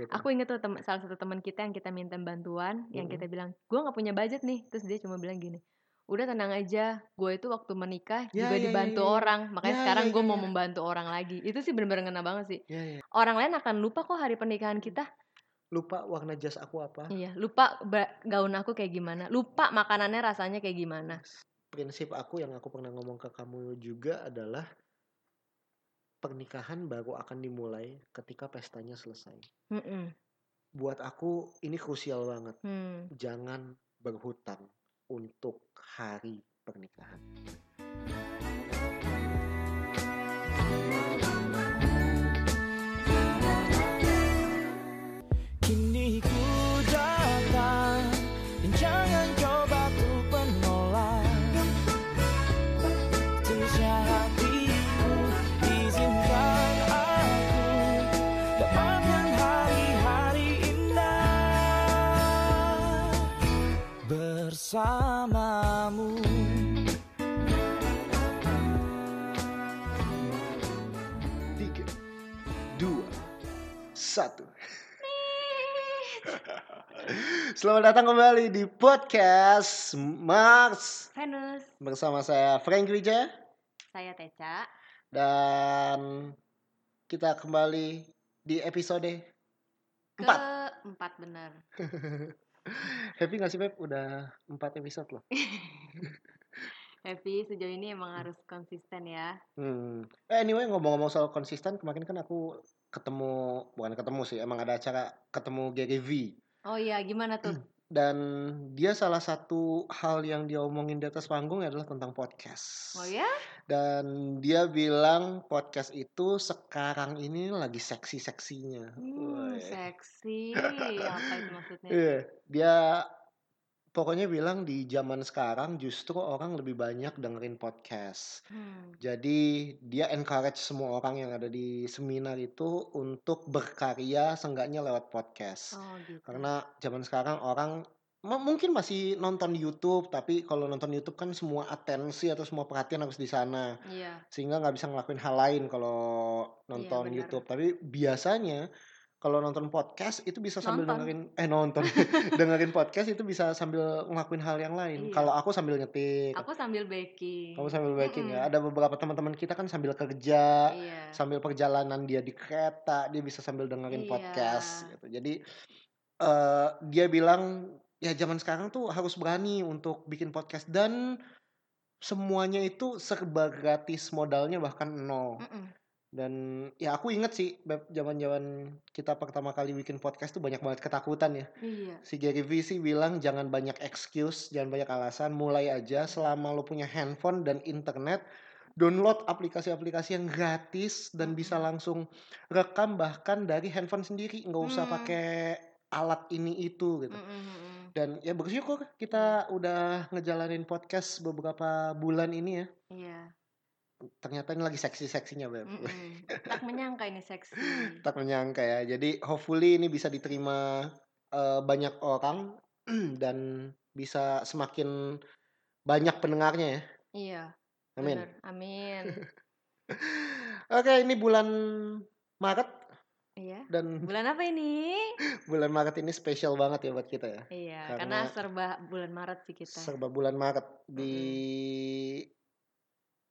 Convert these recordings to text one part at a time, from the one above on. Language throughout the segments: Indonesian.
Gitu. Aku inget tuh tem- salah satu teman kita yang kita minta bantuan, yang Mm-mm. kita bilang, gue nggak punya budget nih. Terus dia cuma bilang gini, udah tenang aja, gue itu waktu menikah Ya, juga ya, ya, dibantu ya, ya. orang, makanya Ya, sekarang ya, gue ya, mau ya. membantu orang lagi. Itu sih bener-bener ngena banget sih. Ya, ya. Orang lain akan lupa kok hari pernikahan kita. Lupa warna jas aku apa? Iya, lupa gaun aku kayak gimana, lupa makanannya rasanya kayak gimana. Prinsip aku yang aku pernah ngomong ke kamu juga adalah pernikahan baru akan dimulai ketika pestanya selesai. Mm-mm. Buat aku ini krusial banget. Hmm. Jangan berhutang untuk hari pernikahan. Bersamamu Tiga, dua, satu. Selamat datang kembali di podcast Mars Venus, bersama saya Frank Wijaya saya Teca. dan kita kembali di episode empat. Keempat bener. Happy gak sih Beb? Udah empat episode loh. Happy sejauh ini emang harus konsisten ya. Hmm. Eh, Anyway ngomong-ngomong soal konsisten kemarin kan aku ketemu bukan ketemu sih emang ada acara ketemu Gary V Oh iya, gimana tuh? dan dia salah satu hal yang dia omongin di atas panggung adalah tentang podcast. Oh ya? Dan dia bilang podcast itu sekarang ini lagi seksi-seksinya. Hmm, seksi. Apa itu maksudnya? Iya, dia pokoknya bilang di zaman sekarang justru orang lebih banyak dengerin podcast. Hmm. Jadi dia encourage semua orang yang ada di seminar itu untuk berkarya seenggaknya lewat podcast. Oh gitu. Karena zaman sekarang orang m- mungkin masih nonton YouTube, tapi kalau nonton YouTube kan semua atensi atau semua perhatian harus di sana, Iya. sehingga nggak bisa ngelakuin hal lain kalau nonton benar. YouTube. Tapi biasanya kalau nonton podcast itu bisa sambil Nonton. dengerin eh nonton dengerin podcast itu bisa sambil ngelakuin hal yang lain. Iya. Kalau aku sambil nyetik, Aku sambil baking. kamu sambil baking ya. Mm-mm. Ada beberapa teman-teman kita kan sambil kerja, Iya. sambil perjalanan dia di kereta dia bisa sambil dengerin Iya. podcast gitu jadi eh dia bilang ya zaman sekarang tuh harus berani untuk bikin podcast dan semuanya itu serba gratis modalnya bahkan nol Mm-mm. dan ya aku inget sih Beb, zaman-zaman kita pertama kali bikin podcast tuh banyak banget ketakutan ya Iya. si Gary V sih bilang jangan banyak excuse jangan banyak alasan mulai aja selama lo punya handphone dan internet download aplikasi-aplikasi yang gratis dan bisa langsung rekam bahkan dari handphone sendiri nggak usah Hmm. pakai alat ini itu gitu Mm-mm, mm-mm. dan ya bersyukur kita udah ngejalanin podcast beberapa bulan ini ya Iya. ternyata ini lagi seksi-seksinya Beb Mm-mm. Tak menyangka ini seksi. tak menyangka ya jadi hopefully ini bisa diterima eh, banyak orang dan bisa semakin banyak pendengarnya ya Iya. amin bener. Amin. oke ini bulan Maret Iya. dan Bulan apa ini? bulan Maret ini spesial banget ya buat kita ya Iya, Karena- karena serba bulan Maret sih kita. serba bulan Maret di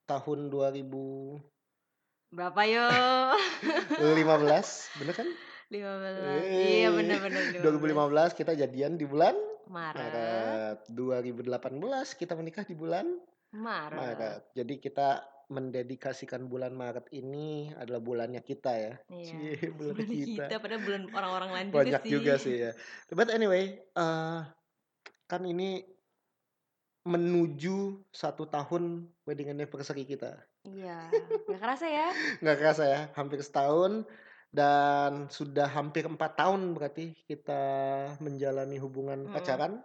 tahun 2015 Berapa yo? bener kan 15. Eh, Iya, bener-bener 2015 kita jadian di bulan Maret. Maret 2018 kita menikah di bulan Maret. Maret. Jadi kita mendedikasikan bulan Maret ini adalah bulannya kita ya. Iya. Cie, bulan kita. kita. padahal bulan orang-orang lain Banyak juga juga sih. sih ya. But anyway, eh kan ini menuju satu tahun wedding anniversary kita. Iya, nggak kerasa ya? Nggak kerasa ya, hampir setahun dan sudah hampir empat tahun berarti kita menjalani hubungan pacaran.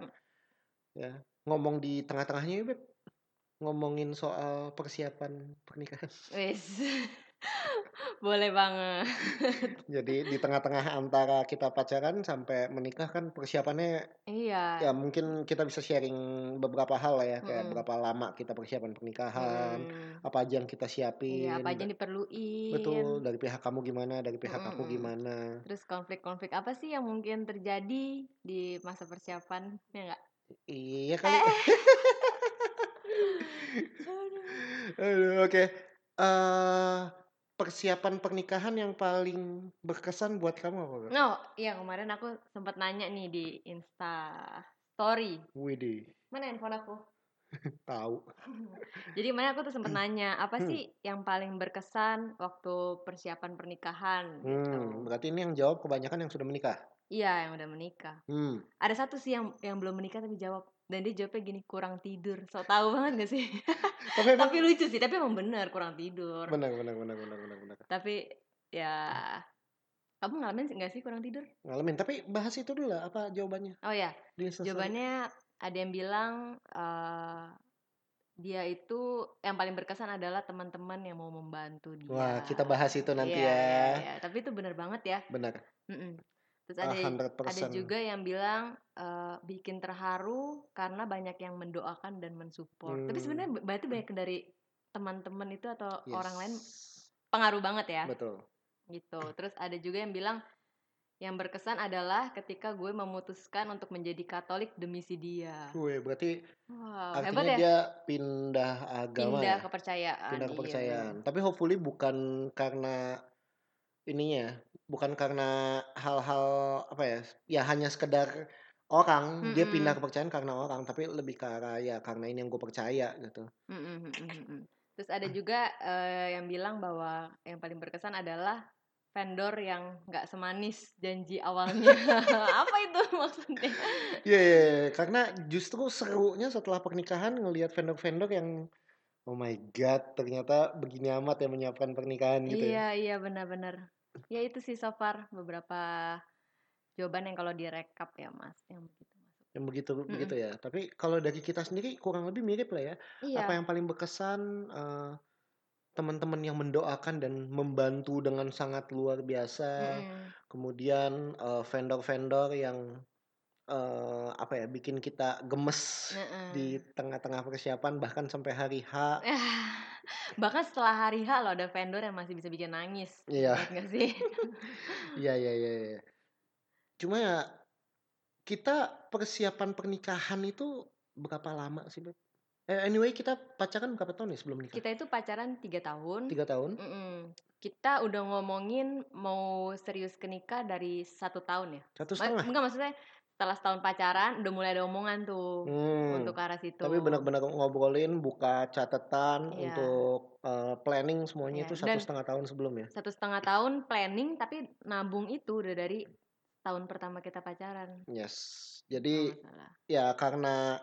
Ya, ngomong di tengah-tengahnya ya, Beb. Ngomongin soal persiapan pernikahan. Wes. Boleh banget. Jadi di tengah-tengah antara kita pacaran sampai menikah kan persiapannya Iya. ya mungkin kita bisa sharing beberapa hal lah ya kayak Mm-mm. berapa lama kita persiapan pernikahan, Mm-mm. apa aja yang kita Iya, siapin. apa aja yang diperluin. Betul, dari pihak kamu gimana, dari pihak aku Mm-mm. gimana. Terus konflik-konflik apa sih yang mungkin terjadi di masa persiapan? Ya enggak? Iya kali. Eh. Aduh, oke. Eh persiapan pernikahan yang paling berkesan buat kamu apa? No, iya kemarin aku sempat nanya nih di Insta Story. Widih, Mana handphone aku? tahu. Jadi kemarin aku tuh sempat nanya, apa Hmm. sih yang paling berkesan waktu persiapan pernikahan gitu. Hmm, berarti ini yang jawab kebanyakan yang sudah menikah. Iya, yang udah menikah. Hmm. Ada satu sih yang yang belum menikah tapi jawab dan dia jawabnya gini, kurang tidur. So tahu banget gak sih? Tapi emang tapi lucu sih, tapi emang bener kurang tidur. benar benar benar benar benar benar. Tapi ya kamu ngalamin nggak sih kurang tidur? Ngalamin, tapi bahas itu dulu lah apa jawabannya. Oh ya, jawabannya ada yang bilang eh, dia itu yang paling berkesan adalah teman-teman yang mau membantu dia. Wah, kita bahas itu nanti Iya, ya. iya, iya. Tapi itu bener banget ya. Benar. Terus ada ada juga yang bilang eh, bikin terharu karena banyak yang mendoakan dan mensupport. Tapi Hmm. sebenarnya b- berarti banyak dari teman-teman itu atau orang lain Yes. pengaruh banget ya. Betul. gitu. Terus ada juga yang bilang yang berkesan adalah ketika gue memutuskan untuk menjadi Katolik demi si dia. Gue berarti Wow, artinya ya. dia pindah agama Pindah ya. kepercayaan. Pindah iya, kepercayaan. bener. Tapi hopefully bukan karena ininya, bukan karena hal-hal apa ya? Ya hanya sekedar orang dia pindah kepercayaan karena orang, tapi lebih ke arah ya karena ini yang gue percaya gitu. Mm-mm. Terus ada juga eh, yang bilang bahwa yang paling berkesan adalah vendor yang nggak semanis janji awalnya. Apa itu maksudnya? Iya, iya, iya. karena justru serunya setelah pernikahan ngelihat vendor-vendor yang oh my god, ternyata begini amat ya menyiapkan pernikahan gitu ya. Iya, iya benar-benar. Ya itu sih so far beberapa jawaban yang kalau direkap ya Mas, yang begitu. Yang begitu Mm-mm. begitu ya. Tapi kalau dari kita sendiri kurang lebih mirip lah ya. Iya. Apa yang paling berkesan eh, teman-teman yang mendoakan dan membantu dengan sangat luar biasa. Mm-mm. Kemudian eh, vendor-vendor yang eh, apa ya bikin kita gemes Heeh. di tengah-tengah persiapan bahkan sampai hari H. Bahkan setelah hari H loh ada vendor yang masih bisa bikin nangis. Iya. Nggak sih? Iya iya iya. iya. Cuma ya kita persiapan pernikahan itu berapa lama sih, Beb? Eh, anyway, kita pacaran berapa tahun nih sebelum nikah? Kita itu pacaran tiga tahun. Tiga tahun. Mm-mm. Kita udah ngomongin mau serius ke nikah dari satu tahun ya. Satu setengah. Enggak maksudnya setelah setahun pacaran udah mulai ada omongan tuh Hmm. untuk ke arah situ. Tapi benar-benar ngobrolin, buka catatan Iya. untuk eh, planning semuanya Iya, itu satu dan- setengah tahun sebelum ya. Satu setengah tahun planning tapi nabung itu udah dari tahun pertama kita pacaran. Yes. Jadi masalah. ya karena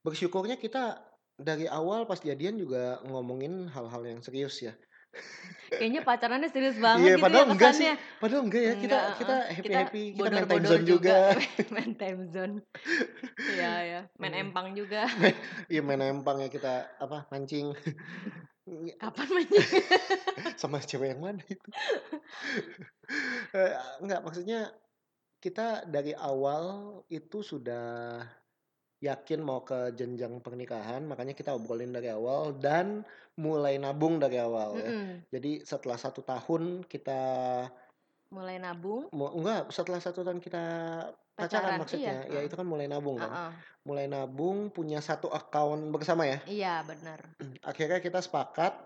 bersyukurnya kita dari awal pas jadian juga ngomongin hal-hal yang serius ya. Kayaknya pacarannya serius banget Iya, gitu padahal ya enggak sih. Padahal enggak ya, kita Enggak, kita uh-uh. happy Kita kita main time zone juga. main time zone. Iya ya, main Hmm. empang juga. Iya main empang ya kita apa mancing Kapan mainnya? sama cewek yang mana itu? Eh, enggak maksudnya kita dari awal itu sudah yakin mau ke jenjang pernikahan, makanya kita obrolin dari awal dan mulai nabung dari awal ya. Mm-mm. Jadi setelah satu tahun kita Mulai nabung. enggak setelah satu tahun kita pacaran, Pacaran, maksudnya iya. ya itu kan mulai nabung kan Uh-uh. mulai nabung punya satu account bersama ya Iya benar. akhirnya kita sepakat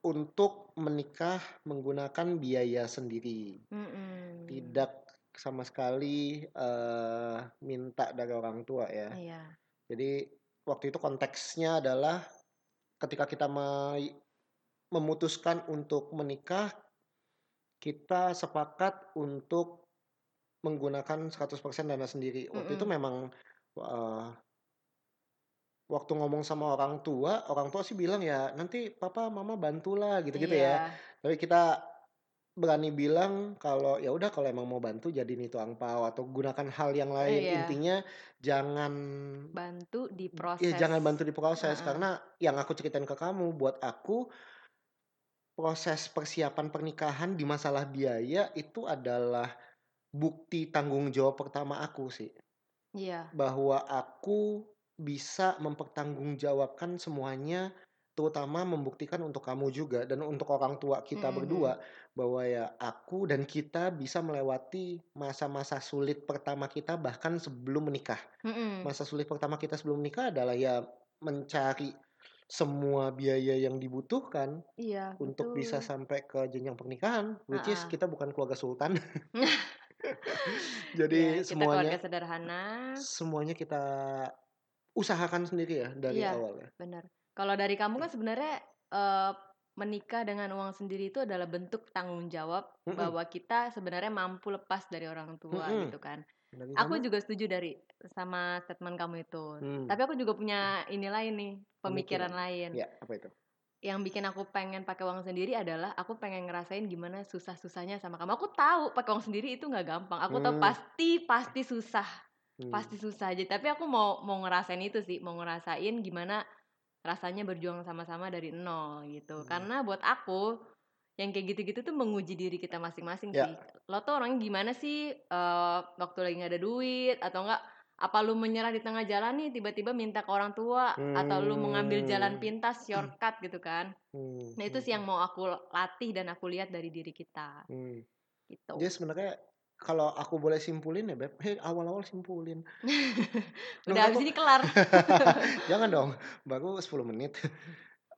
untuk menikah menggunakan biaya sendiri Mm-mm. tidak sama sekali eh, minta dari orang tua ya Iya. jadi waktu itu konteksnya adalah ketika kita me- memutuskan untuk menikah kita sepakat untuk menggunakan 100% dana sendiri. Waktu itu Mm-mm. memang eh, waktu ngomong sama orang tua, orang tua sih bilang ya nanti papa mama bantulah gitu-gitu ya. Iya. Tapi kita berani bilang kalau ya udah kalau emang mau bantu jadiin itu angpau atau gunakan hal yang lain. Iya. Intinya jangan Bantu di ya proses. jangan bantu diproses Heeh. karena yang aku ceritain ke kamu buat aku proses persiapan pernikahan di masalah biaya itu adalah bukti tanggung jawab pertama aku sih. Iya. Bahwa aku bisa mempertanggungjawabkan semuanya, terutama membuktikan untuk kamu juga dan untuk orang tua kita Mhm, berdua bahwa ya aku dan kita bisa melewati masa-masa sulit pertama kita bahkan sebelum menikah. mhm. Masa sulit pertama kita sebelum menikah adalah ya mencari semua biaya yang dibutuhkan Iya, untuk bisa betul. sampai ke jenjang pernikahan, which is kita bukan keluarga sultan. Ya, Jadi kita keluarga semuanya sederhana. semuanya kita usahakan sendiri ya dari Iya, awal ya. benar. Kalau dari kamu kan sebenarnya eh, menikah dengan uang sendiri itu adalah bentuk tanggung jawab Mhm, bahwa kita sebenarnya mampu lepas dari orang tua mhm. gitu kan. Dari Aku kamu? juga setuju dari sama statement kamu itu. Hmm, Tapi aku juga punya ini lain nih, pemikiran pemikiran. lain. Ya, apa itu? Yang bikin aku pengen pakai uang sendiri adalah aku pengen ngerasain gimana susah-susahnya sama kamu. Aku tahu pakai uang sendiri itu nggak gampang. Aku tahu Hmm, pasti pasti susah, hmm, pasti susah aja. Tapi aku mau mau ngerasain itu sih, mau ngerasain gimana rasanya berjuang sama-sama dari nol gitu. hmm. Karena buat aku yang kayak gitu-gitu tuh menguji diri kita masing-masing Ya, sih. Lo tuh orangnya gimana sih eh, waktu lagi nggak ada duit atau enggak apa lu menyerah di tengah jalan nih tiba-tiba minta ke orang tua atau lu mengambil jalan hmm, pintas shortcut gitu kan. hmm, Nah itu hmm, sih yang hmm, mau aku latih dan aku lihat dari diri kita hmm. gitu. Jadi sebenarnya kalau aku boleh simpulin ya Beb, hei awal-awal simpulin. Menurut Udah habis aku, ini kelar. jangan dong, baru 10 menit.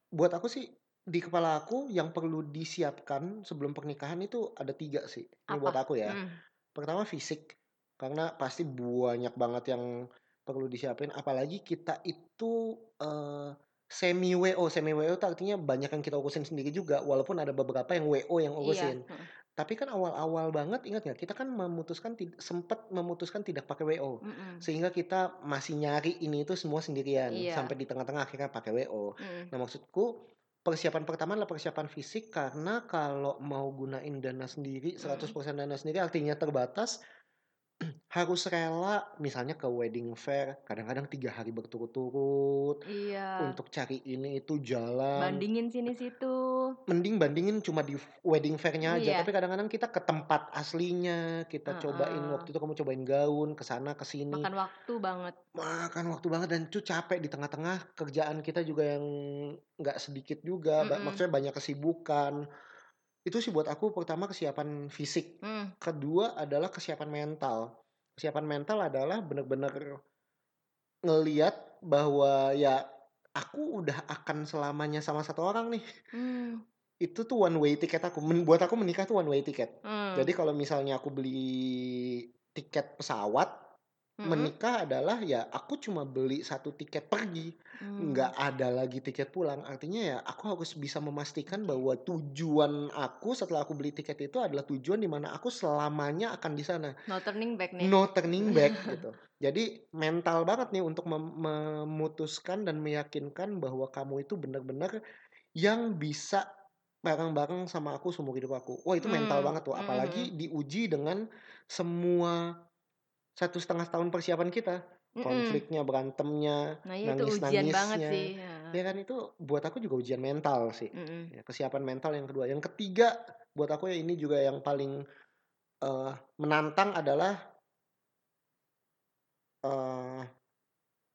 Buat aku sih di kepala aku yang perlu disiapkan sebelum pernikahan itu ada tiga sih. Ini buat Apa? aku ya. Hmm. Pertama fisik, karena pasti banyak banget yang perlu disiapin. Apalagi kita itu eh, semi WO, semi WO itu artinya banyak yang kita urusin sendiri juga, walaupun ada beberapa yang WO yang Iya. urusin. heeh. Tapi kan awal-awal banget ingat nggak kita kan memutuskan sempat memutuskan tidak pakai WO. Mm-mm. Sehingga kita masih nyari ini itu semua sendirian Iya. sampai di tengah-tengah akhirnya pakai WO. Mm-mm. Nah, maksudku persiapan pertama adalah persiapan fisik karena kalau mau gunain dana sendiri, 100% Mm-mm. dana sendiri artinya terbatas harus rela misalnya ke wedding fair kadang-kadang tiga hari berturut-turut Iya. untuk cari ini itu jalan Bandingin sini situ. mending bandingin cuma di wedding fairnya aja Iya. tapi kadang-kadang kita ke tempat aslinya kita cobain Heeh. waktu itu kamu cobain gaun ke sana ke sini Makan waktu banget. makan waktu banget dan itu capek di tengah-tengah kerjaan kita juga yang nggak sedikit juga ba- Mm-mm. maksudnya banyak kesibukan itu sih buat aku pertama kesiapan fisik Hmm. kedua adalah kesiapan mental kesiapan mental adalah benar-benar ngeliat bahwa ya aku udah akan selamanya sama satu orang nih Hmm. itu tuh one way ticket aku Men- buat aku menikah tuh one way ticket Hmm. jadi kalau misalnya aku beli tiket pesawat Mm-mm. menikah adalah ya aku cuma beli satu tiket pergi Hmm. nggak ada lagi tiket pulang artinya ya aku harus bisa memastikan bahwa tujuan aku setelah aku beli tiket itu adalah tujuan di mana aku selamanya akan di sana No turning back nih. no turning back gitu jadi mental banget nih untuk mem- memutuskan dan meyakinkan bahwa kamu itu benar-benar yang bisa bareng-bareng sama aku seumur hidup aku wah itu mental Hmm. banget tuh apalagi diuji dengan semua satu setengah tahun persiapan kita Mm-mm. konfliknya berantemnya Nah ya itu ujian banget nangis-nangisnya sih. Ya. ya kan itu buat aku juga ujian mental sih Mm-mm. ya, kesiapan mental yang kedua yang ketiga buat aku ya ini juga yang paling eh, menantang adalah eh,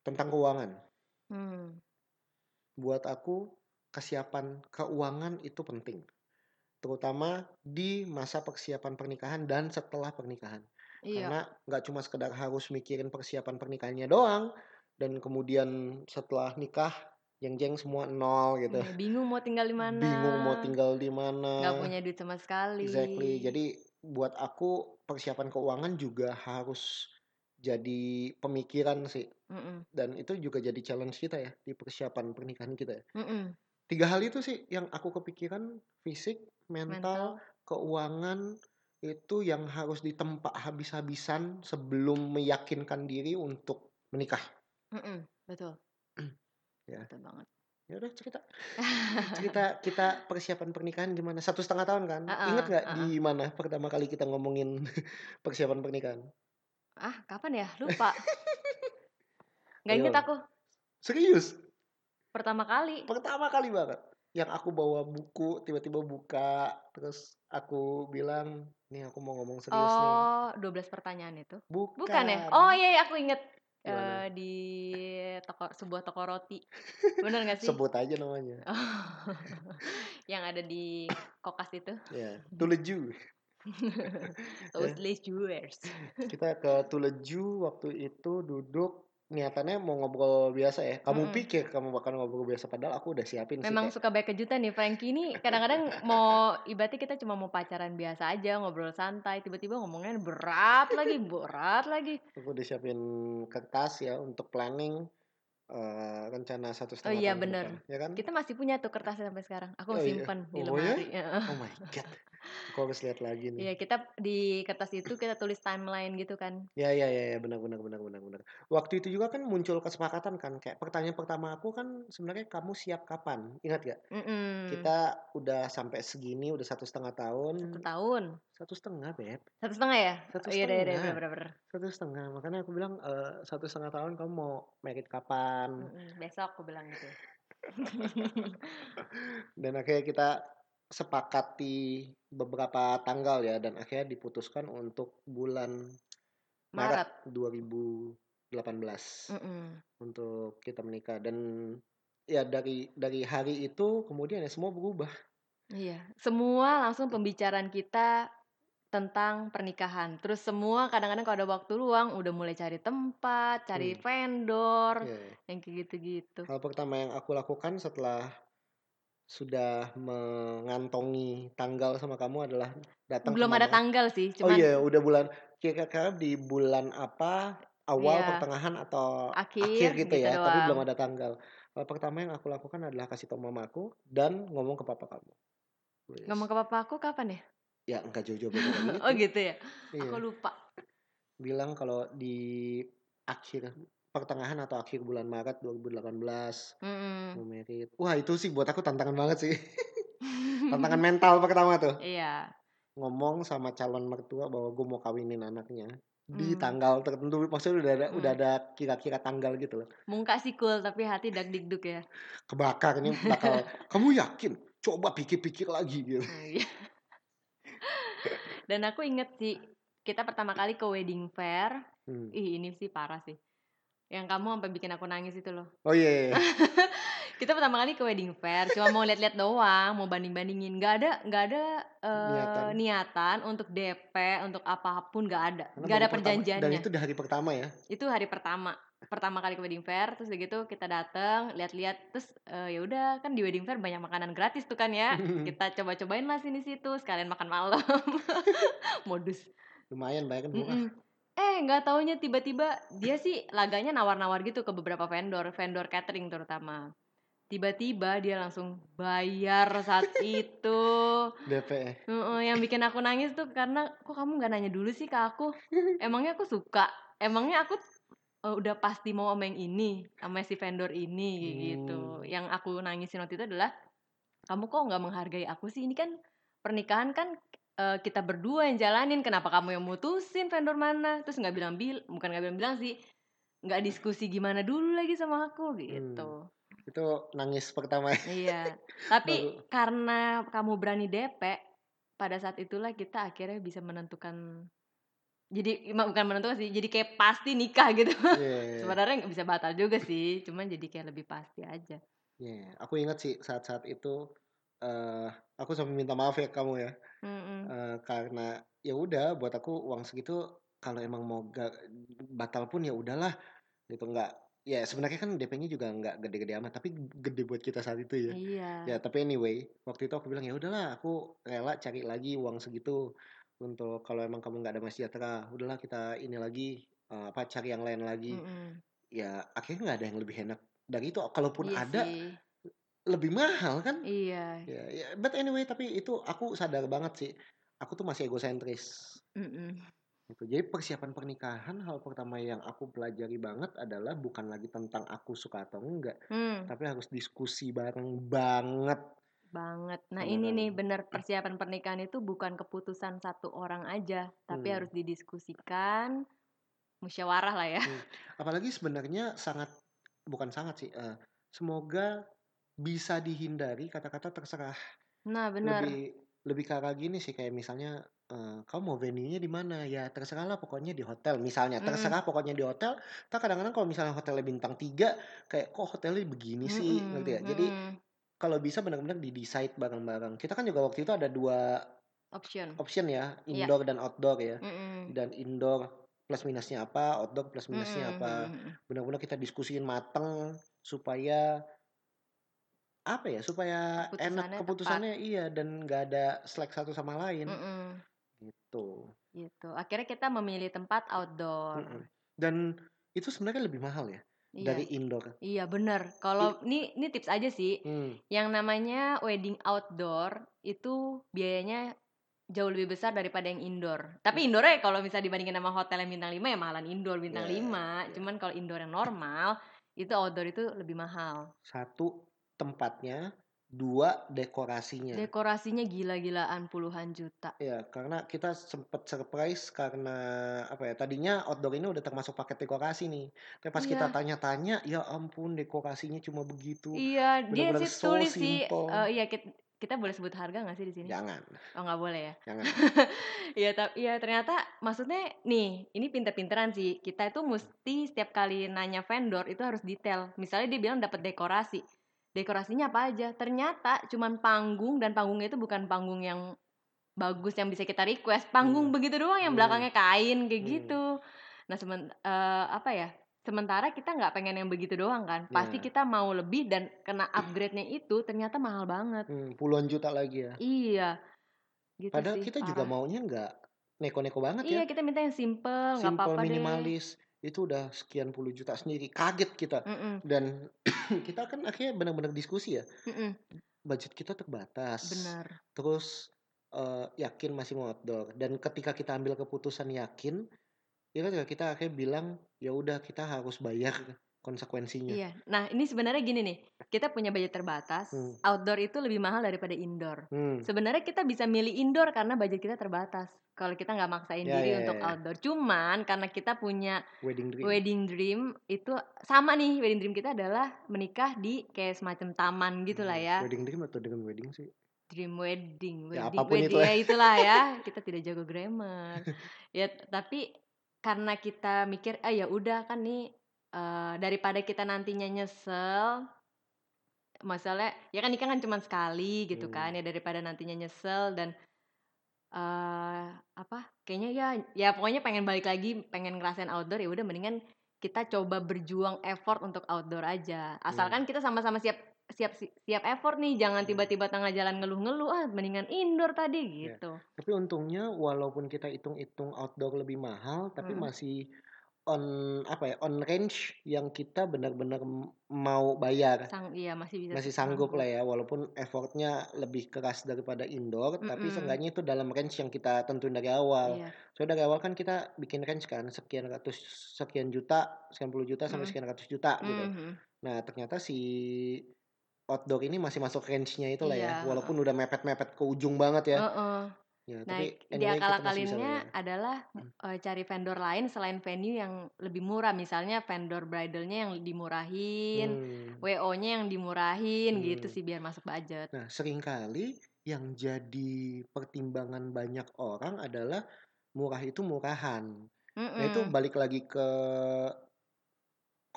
tentang keuangan Hmm. buat aku kesiapan keuangan itu penting terutama di masa persiapan pernikahan dan setelah pernikahan Iya. karena nggak cuma sekedar harus mikirin persiapan pernikahannya doang dan kemudian setelah nikah jeng jeng semua nol gitu Iya, bingung mau tinggal di mana. bingung mau tinggal di Nggak mana punya duit sama sekali. exactly jadi buat aku persiapan keuangan juga harus jadi pemikiran sih Mm-mm. dan itu juga jadi challenge kita ya di persiapan pernikahan kita ya. Tiga hal itu sih yang aku kepikiran fisik mental, Mental. keuangan itu yang harus ditempa habis-habisan sebelum meyakinkan diri untuk menikah Mm-mm. Betul. Ya. Betul banget. ya udah cerita cerita kita persiapan pernikahan gimana satu setengah tahun kan Uh-uh, ingat nggak uh-uh. di mana pertama kali kita ngomongin persiapan pernikahan Ah, kapan ya? Lupa. Ayo. inget aku. serius Pertama kali. pertama kali banget yang aku bawa buku tiba-tiba buka terus aku bilang nih aku mau ngomong serius nih Oh, 12 pertanyaan itu. bukan Bukan ya? Oh iya, iya aku inget? Eh, di toko sebuah toko roti. Bener gak sih? sebut aja namanya Oh. yang ada di kokas itu. ya Tuleju Toastless Jewers. kita ke Tuleju waktu itu duduk niatannya mau ngobrol biasa ya kamu Mm-mm. pikir kamu bakal ngobrol biasa padahal aku udah siapin Memang sih suka banyak kejutan nih Frankie ini kadang-kadang mau ibaratnya kita cuma mau pacaran biasa aja ngobrol santai tiba-tiba ngomongnya berat lagi berat lagi aku udah siapin kertas ya untuk planning eh, rencana satu oh setengah iya tahun ke bener depan, ya kan kita masih punya tuh kertasnya sampai sekarang aku Oh iya? simpen di Oh ya? lemari Ya. oh my god aku harus lihat lagi nih Iya kita di kertas itu kita tulis timeline gitu kan Ya ya ya ya benar benar benar benar benar. Waktu itu juga kan muncul kesepakatan kan kayak pertanyaan pertama aku kan sebenarnya kamu siap kapan? Ingat gak? Mm-mm. Kita udah sampai segini udah satu setengah tahun. satu tahun Satu setengah beb. satu setengah ya Satu oh, iya iya iya setengah. bener bener Satu setengah. Makanya aku bilang eh, satu setengah tahun kamu mau merit kapan? Mm-mm, besok aku bilang gitu Dan akhirnya kita sepakati beberapa tanggal ya dan akhirnya diputuskan untuk bulan Maret, Maret 2018 Mm-mm. untuk kita menikah dan ya dari dari hari itu kemudian ya semua berubah Iya, semua langsung pembicaraan kita tentang pernikahan. Terus semua kadang-kadang kalau ada waktu luang udah mulai cari tempat, cari Hmm. vendor, Ya, yang kayak gitu-gitu. hal pertama yang aku lakukan setelah sudah mengantongi tanggal sama kamu adalah datang Belum ada tanggal sih, oh cuman iya udah bulan kira-kira di bulan apa awal Iya. pertengahan atau Akhir, akhir gitu gitu ya tapi doang. belum ada tanggal hal pertama yang aku lakukan adalah kasih tau mamaku dan ngomong ke papa kamu Wes. ngomong ke papa aku kapan ya? ya enggak jauh-jauh beda Oh itu gitu ya. Iya. Aku lupa. bilang kalau di akhir pertengahan atau akhir bulan Maret 2018 Mm-mm. mau merit. Wah itu sih buat aku tantangan banget sih. tantangan mental pertama tuh. Iya. Ngomong sama calon mertua bahwa gue mau kawinin anaknya di Hmm. tanggal tertentu. Maksudnya udah ada udah Hmm. ada kira-kira tanggal gitu loh. Muka sih cool tapi hati dak-dikduk ya. Kebakar ini bakal. kamu yakin? Coba pikir-pikir lagi gitu. Oh, iya. Dan aku inget sih kita pertama kali ke wedding fair. Hmm. Ih ini sih parah sih. Yang kamu sampai bikin aku nangis itu loh. Oh iya. iya. kita pertama kali ke wedding fair cuma mau lihat-lihat doang mau banding-bandingin nggak ada nggak ada eh, Niatan. niatan. untuk DP untuk apa pun nggak ada Karena nggak ada pertama- Dan perjanjiannya itu di hari pertama ya. itu hari pertama pertama kali ke wedding fair terus gitu kita dateng lihat-lihat terus eh, ya udah kan di wedding fair banyak makanan gratis tuh kan ya kita coba-cobain lah sini situ sekalian makan malam modus Lumayan banyak kan murah. Mm-mm. Eh nggak taunya tiba-tiba dia sih laganya nawar-nawar gitu ke beberapa vendor, vendor catering terutama. Tiba-tiba dia langsung bayar saat itu. DP. Heeh, yang bikin aku nangis tuh karena kok kamu nggak nanya dulu sih ke aku? Emangnya aku suka? Emangnya aku eh, udah pasti mau sama yang ini, sama si vendor ini gitu. Hmm. Yang aku nangisin waktu itu adalah kamu kok nggak menghargai aku sih? Ini kan pernikahan kan eh, kita berdua yang jalanin. Kenapa kamu yang mutusin vendor mana? Terus nggak bilang bil, bukan nggak bilang-bilang sih, nggak diskusi gimana dulu lagi sama aku gitu. Itu nangis pertama. Iya. Tapi Baru. karena kamu berani DP, pada saat itulah kita akhirnya bisa menentukan. Jadi bukan menentukan sih, jadi kayak pasti nikah gitu. Iya. Sebenarnya nggak bisa batal juga sih, cuman jadi kayak lebih pasti aja. Iya, aku ingat sih saat-saat itu eh aku sampai minta maaf ya kamu ya Mm-mm. Eh, karena ya udah buat aku uang segitu kalau emang mau ga- batal pun ya udahlah gitu nggak ya sebenarnya kan DP-nya juga nggak gede-gede amat tapi gede buat kita saat itu ya Iya. ya tapi anyway waktu itu aku bilang ya udahlah aku rela cari lagi uang segitu untuk kalau emang kamu nggak ada masih sejahtera udahlah kita ini lagi eh, apa cari yang lain lagi Mm-mm. ya akhirnya nggak ada yang lebih enak dari itu kalaupun Iya ada sih. Lebih mahal kan Iya. Ya, ya, but anyway, tapi itu aku sadar banget sih. Aku tuh masih egosentris. Mm-mm. Gitu. Jadi persiapan pernikahan hal pertama yang aku pelajari banget adalah bukan lagi tentang aku suka atau enggak, Hmm, tapi harus diskusi bareng banget. banget. Nah ini nih bener persiapan pernikahan itu bukan keputusan satu orang aja, tapi Hmm. harus didiskusikan, musyawarah lah ya. Apalagi sebenarnya sangat bukan sangat sih. eh, semoga bisa dihindari kata-kata terserah. Nah, benar. Lebih lebih ke arah gini sih kayak misalnya, eee, "Kamu mau venue-nya di mana?" "Ya terserahlah pokoknya di hotel." Misalnya, Mhm. terserah pokoknya di hotel, entar kadang-kadang kalau misalnya hotelnya bintang 3 kayak, "Kok hotelnya begini sih?" Ngerti Mhm ya? Jadi mhm. kalau bisa benar-benar di-decide bareng-bareng. Kita kan juga waktu itu ada 2 Option. option ya, Iya. indoor dan outdoor ya. Mhm. Dan indoor plus minusnya apa, outdoor plus minusnya Mhm apa. mhm mhm. Benar-benar kita diskusiin mateng supaya apa ya, supaya enak Keputusannya tepat. keputusannya iya, dan nggak ada slack satu sama lain. Mhm. Gitu. Gitu. Akhirnya kita memilih tempat outdoor. Mhm. Dan itu sebenarnya lebih mahal ya Iya. dari indoor. Iya, bener. Kalau nih nih tips aja sih. Mmm. Yang namanya wedding outdoor itu biayanya jauh lebih besar daripada yang indoor. Tapi indoor-nya kalau misalnya dibandingin sama hotel yang bintang 5 ya mahalan indoor bintang Iya 5. iya. Cuman kalau indoor yang normal, itu outdoor itu lebih mahal. 1 tempatnya, 2 dekorasinya. Dekorasinya gila-gilaan puluhan juta. Iya, karena kita sempet surprise karena apa ya, tadinya outdoor ini udah termasuk paket dekorasi nih. Tapi pas kita Iya. tanya-tanya, ya ampun dekorasinya cuma begitu. Iya, dia sih so tulis sih, eee, iya kit kita boleh sebut harga nggak sih di sini? Jangan. Oh, nggak boleh ya? Jangan. Iya, iya ternyata maksudnya nih, ini pinter-pinteran sih. Kita itu musti setiap kali nanya vendor itu harus detail. Misalnya dia bilang dapat dekorasi. Dekorasinya apa aja? Ternyata cuman panggung dan panggungnya itu bukan panggung yang bagus yang bisa kita request. Panggung Mmm. begitu doang yang Mmm. belakangnya kain kayak Mmm. gitu. Nah, semen eee, apa ya, sementara kita nggak pengen yang begitu doang kan. Pasti Iya. kita mau lebih dan kena upgrade-nya itu ternyata mahal banget. Mmm, puluhan juta lagi ya. Iya. Gitu Padahal sih, kita juga parah. maunya nggak neko-neko banget ya. Iya, kita minta yang simpel, nggak apa-apa deh. Itu udah sekian puluh juta sendiri. Kaget kita. Mhm. Dan kita kan akhirnya benar-benar diskusi ya. Mhm. Budget kita terbatas. Benar. Terus, eee, yakin masih mau outdoor. Dan ketika kita ambil keputusan yakin, ya kan kita akhirnya bilang, ya udah kita harus bayar konsekuensinya. Iya. Nah, ini sebenarnya gini nih. Kita punya budget terbatas. Mmm. Outdoor itu lebih mahal daripada indoor. Mmm. Sebenarnya kita bisa milih indoor karena budget kita terbatas. Kalau kita nggak maksain Ya diri ya untuk ya. outdoor. Cuman karena kita punya Wedding dream. wedding dream itu sama nih, wedding dream kita adalah menikah di kayak semacam taman gitulah Mmm, ya. wedding dream atau dream wedding sih? Dream wedding, Ya wedding apa pun wed itulah. ya itulah ya. Kita tidak jago grammar. Ya, tapi karena kita mikir, "Ah, ya udah kan nih, eee, daripada kita nantinya nyesel" masalahnya ya kan nikah kan cuman sekali gitu kan Mmm. ya, daripada nantinya nyesel dan, eee, apa, kayaknya ya ya pokoknya pengen balik lagi, pengen ngerasain outdoor, ya udah mendingan kita coba berjuang effort untuk outdoor aja. Asalkan kita sama-sama siap siap si siap effort nih, jangan Mmm. tiba-tiba tengah jalan ngeluh-ngeluh, "Ah, mendingan indoor tadi," Iya. gitu. Tapi untungnya walaupun kita hitung-hitung outdoor lebih mahal, tapi Mhm. masih on apa ya, on range yang kita benar-benar mau bayar. Sang iya, masih bisa Masih sanggup sanggup. lah ya, walaupun effort-nya lebih keras daripada indoor, tapi Mhm. seenggaknya itu dalam range yang kita tentuin dari awal. Iya. Soalnya dari awal kan kita bikin range kan, sekian ratus sekian juta, sekian puluh juta, sampai Mhm. sekian ratus juta gitu. Mmm, mhm. Nah, ternyata si outdoor ini masih masuk range-nya itulah Iya, ya, walaupun udah mepet-mepet ke ujung banget ya. Heeh. Ya, Nah, tapi anyway bisa akal-akalinnya bayar. adalah, eee, cari vendor lain selain venue yang lebih murah. Misalnya vendor bridal-nya yang dimurahin, Mmm. WO-nya yang dimurahin gitu Mmm. sih biar masuk budget. Nah, sering kali yang jadi pertimbangan banyak orang adalah murah itu murahan. Nah, itu balik lagi ke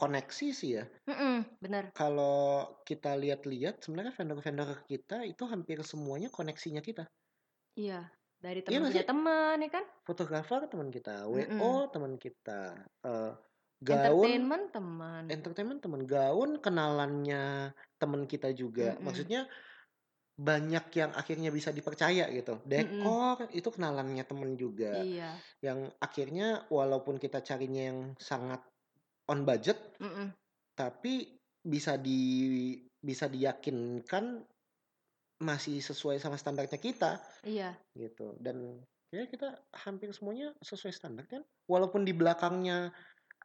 koneksi sih ya. Mhm, bener. Kalau kita lihat-lihat sebenarnya vendor-vendor kita itu hampir semuanya koneksinya kita. Iya, dari Iya temen punya sih? temen ya kan? Fotografer teman kita. WO teman kita, eee, gaun Entertainment teman. entertainment teman, gaun kenalannya teman kita juga. Mhm. Maksudnya banyak yang akhirnya bisa dipercaya gitu. Dekor itu kenalannya teman juga. Iya. Yang akhirnya walaupun kita carinya yang sangat on budget, Mhm. tapi bisa di bisa diyakinkan masih sesuai sama standarnya kita Iya. gitu. Dan kayaknya kita hampir semuanya sesuai standar kan. Walaupun di belakangnya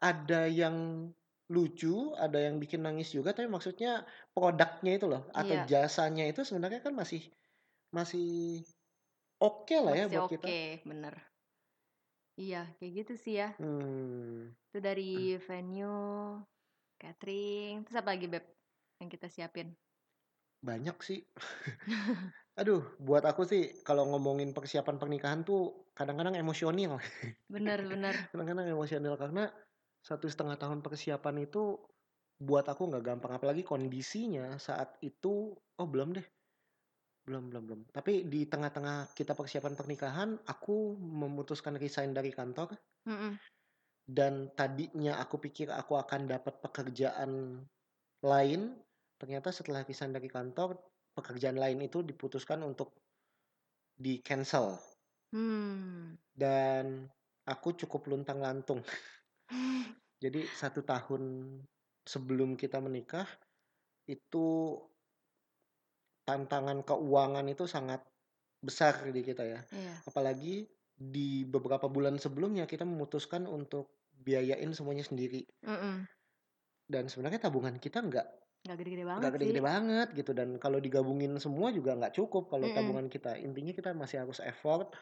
ada yang lucu, ada yang bikin nangis juga, tapi maksudnya produknya itu loh atau Iya. jasanya itu sebenarnya kan masih masih oke lah ya Masih buat kita. oke, bener. Iya, kayak gitu sih ya. Mmm. Itu dari venue, catering, terus apa lagi Beb, yang kita siapin? Banyak sih. Aduh, buat aku sih kalau ngomongin persiapan pernikahan tuh kadang-kadang emosional. Bener bener. Kadang-kadang emosional karena satu setengah tahun persiapan itu buat aku nggak gampang apalagi kondisinya saat itu oh belum deh belum belum belum tapi di tengah-tengah kita persiapan pernikahan aku memutuskan resign dari kantor Mhm. dan tadinya aku pikir aku akan dapat pekerjaan lain ternyata setelah resign dari kantor pekerjaan lain itu diputuskan untuk di cancel Hmm. dan aku cukup luntang lantung jadi satu tahun sebelum kita menikah itu tantangan keuangan itu sangat besar di kita ya Iya. apalagi di beberapa bulan sebelumnya kita memutuskan untuk biayain semuanya sendiri Mhm. dan sebenarnya tabungan kita nggak Nggak gede-gede banget nggak sih. gede-gede banget gitu dan kalau digabungin semua juga nggak cukup kalau Mm-mm. tabungan kita intinya kita masih harus effort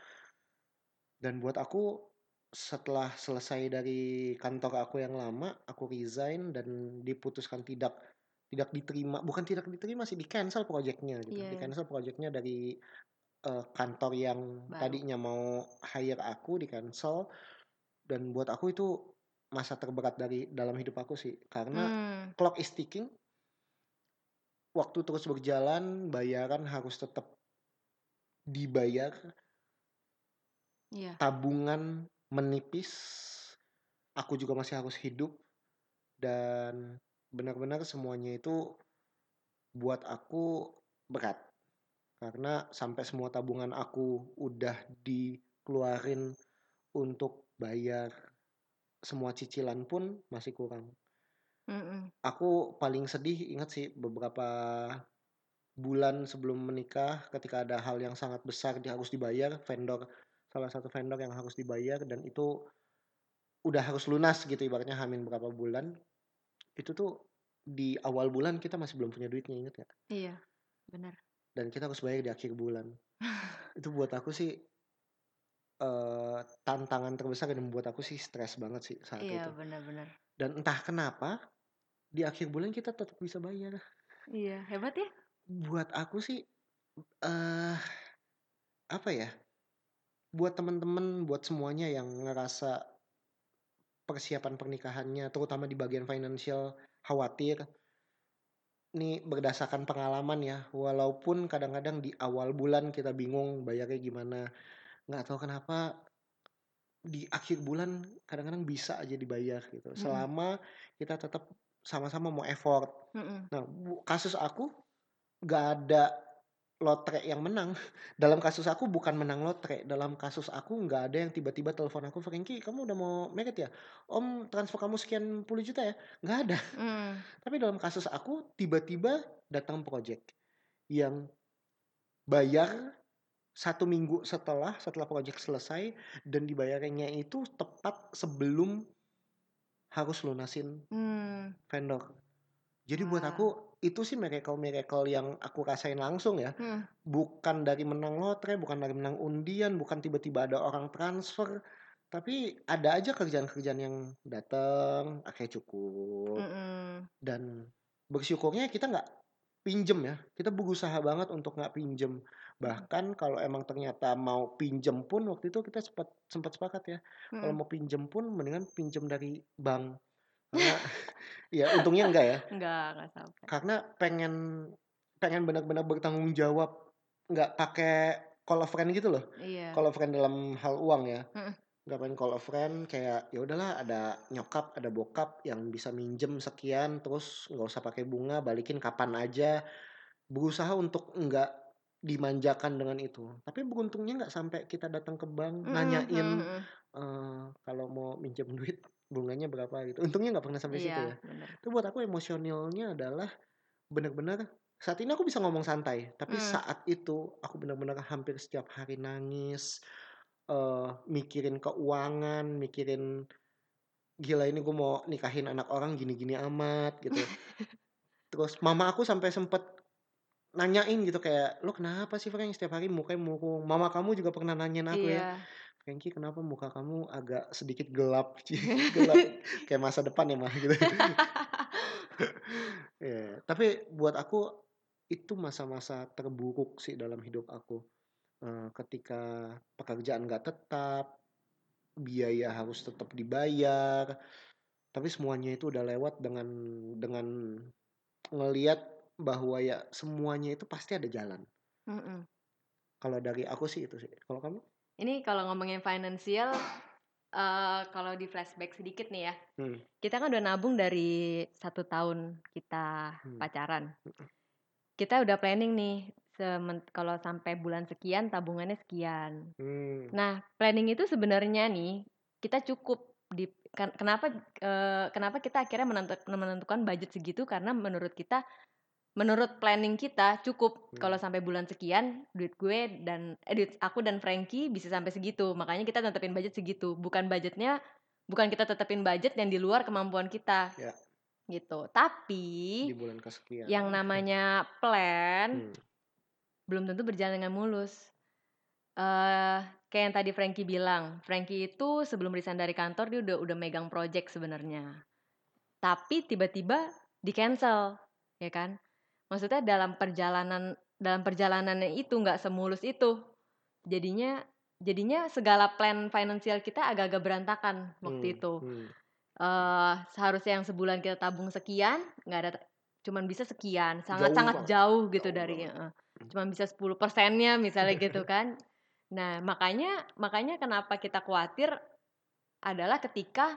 dan buat aku setelah selesai dari kantor aku yang lama aku resign dan diputuskan tidak tidak diterima bukan tidak diterima sih di cancel proyeknya gitu Iya. di cancel proyeknya dari eh, kantor yang Baru. tadinya mau hire aku di cancel dan buat aku itu masa terberat dari dalam hidup aku sih karena Hmm. clock is ticking waktu terus berjalan bayaran harus tetap dibayar. Iya. tabungan menipis aku juga masih harus hidup. Dan benar-benar semuanya itu buat aku berat. Karena sampai semua tabungan aku udah dikeluarin untuk bayar semua cicilan pun masih kurang Mhm. aku paling sedih ingat sih beberapa bulan sebelum menikah ketika ada hal yang sangat besar dia harus dibayar vendor salah satu vendor yang harus dibayar dan itu udah harus lunas gitu ibaratnya hamin berapa bulan itu tuh di awal bulan kita masih belum punya duitnya inget ya Iya. Bener. dan kita harus bayar di akhir bulan itu buat aku sih eh tantangan terbesar dan membuat aku sih stres banget sih saat Iya, itu bener-bener. dan entah kenapa di akhir bulan kita tetap bisa bayar Iya, hebat ya. buat aku sih eh apa ya buat temen-temen buat semuanya yang ngerasa persiapan pernikahannya terutama di bagian financial khawatir ini berdasarkan pengalaman ya walaupun kadang-kadang di awal bulan kita bingung bayarnya gimana nggak tahu kenapa di akhir bulan kadang-kadang bisa aja dibayar gitu Mm-mm. selama kita tetap sama-sama mau effort Mhm. Nah, kasus aku nggak ada lotre yang menang. Dalam kasus aku bukan menang lotre. Dalam kasus aku nggak ada yang tiba-tiba telepon aku, Frankie, kamu udah mau merit ya? Om transfer kamu sekian puluh juta ya? Nggak ada. Hmm. Tapi dalam kasus aku tiba-tiba datang project yang bayar satu minggu setelah setelah project selesai dan dibayarnya itu tepat sebelum harus lunasin Hmm. vendor. Jadi buat Wah. aku itu sih miracle-miracle yang aku rasain langsung ya. Hmm. Bukan dari menang lotre, bukan dari menang undian, bukan tiba-tiba ada orang transfer. Tapi ada aja kerjaan-kerjaan yang datang, akhirnya cukup. Mm-mm. Dan bersyukurnya kita nggak pinjem ya. Kita berusaha banget untuk nggak pinjem. Bahkan kalau emang ternyata mau pinjem pun waktu itu kita sempat sempat sepakat ya. Kalau Mm-mm. mau pinjem pun mendingan pinjem dari bank. Karena ya untungnya enggak ya. Enggak, enggak sampai. karena pengen pengen benar-benar bertanggung jawab nggak pakai call a friend gitu loh Iya. call a friend dalam hal uang ya Mm-mm. nggak pengen call a friend kayak ya udahlah ada nyokap ada bokap yang bisa minjem sekian terus nggak usah pakai bunga balikin kapan aja berusaha untuk nggak dimanjakan dengan itu tapi beruntungnya nggak sampai kita datang ke bank Mm-mm, nanyain mm-mm. eh, kalau mau minjem duit bunganya berapa gitu untungnya nggak pernah sampai situ Iya, ya bener. itu buat aku emosionalnya adalah benar-benar saat ini aku bisa ngomong santai tapi Hmm. saat itu aku benar-benar hampir setiap hari nangis eh mikirin keuangan mikirin gila ini gue mau nikahin anak orang gini-gini amat gitu terus mama aku sampai sempet nanyain gitu kayak lo kenapa sih Frank setiap hari mukanya murung mama kamu juga pernah nanyain aku ya Iya. Frankie kenapa muka kamu agak sedikit gelap gelap kayak masa depan ya mah gitu ya tapi buat aku itu masa-masa terburuk sih dalam hidup aku. Eh, ketika pekerjaan nggak tetap, biaya harus tetap dibayar, tapi semuanya itu udah lewat dengan dengan ngelihat bahwa ya semuanya itu pasti ada jalan. Mm-mm. Kalau dari aku sih itu sih. Kalau kamu? Ini kalau ngomongin finansial, eh kalau di flashback sedikit nih ya, Hmm. kita kan udah nabung dari satu tahun kita Hmm. pacaran. Kita udah planning nih, kalau sampai bulan sekian tabungannya sekian. Hmm. Nah, planning itu sebenarnya nih kita cukup di kan- kenapa eh, kenapa kita akhirnya menentu- menentukan budget segitu karena menurut kita menurut planning kita cukup Hmm. kalau sampai bulan sekian duit gue dan eh, duit aku dan Frankie bisa sampai segitu. Makanya kita tetapin budget segitu. Bukan budgetnya bukan kita tetapin budget yang di luar kemampuan kita. Ya. Gitu. Tapi Di bulan kesekian. yang namanya plan Hmm. belum tentu berjalan dengan mulus. eh kayak yang tadi Frankie bilang, Frankie itu sebelum resign dari kantor dia udah udah megang project sebenarnya. Tapi tiba-tiba di cancel, ya kan? Maksudnya dalam perjalanan dalam perjalanannya itu nggak semulus itu. Jadinya jadinya segala plan finansial kita agak-agak berantakan waktu Hmm. itu. Hmm. eh seharusnya yang sebulan kita tabung sekian, nggak ada cuman bisa sekian, Jauh sangat-sangat banget. jauh gitu Jauh dari eh, cuman bisa 10 persennya misalnya gitu kan. Nah makanya makanya kenapa kita khawatir adalah ketika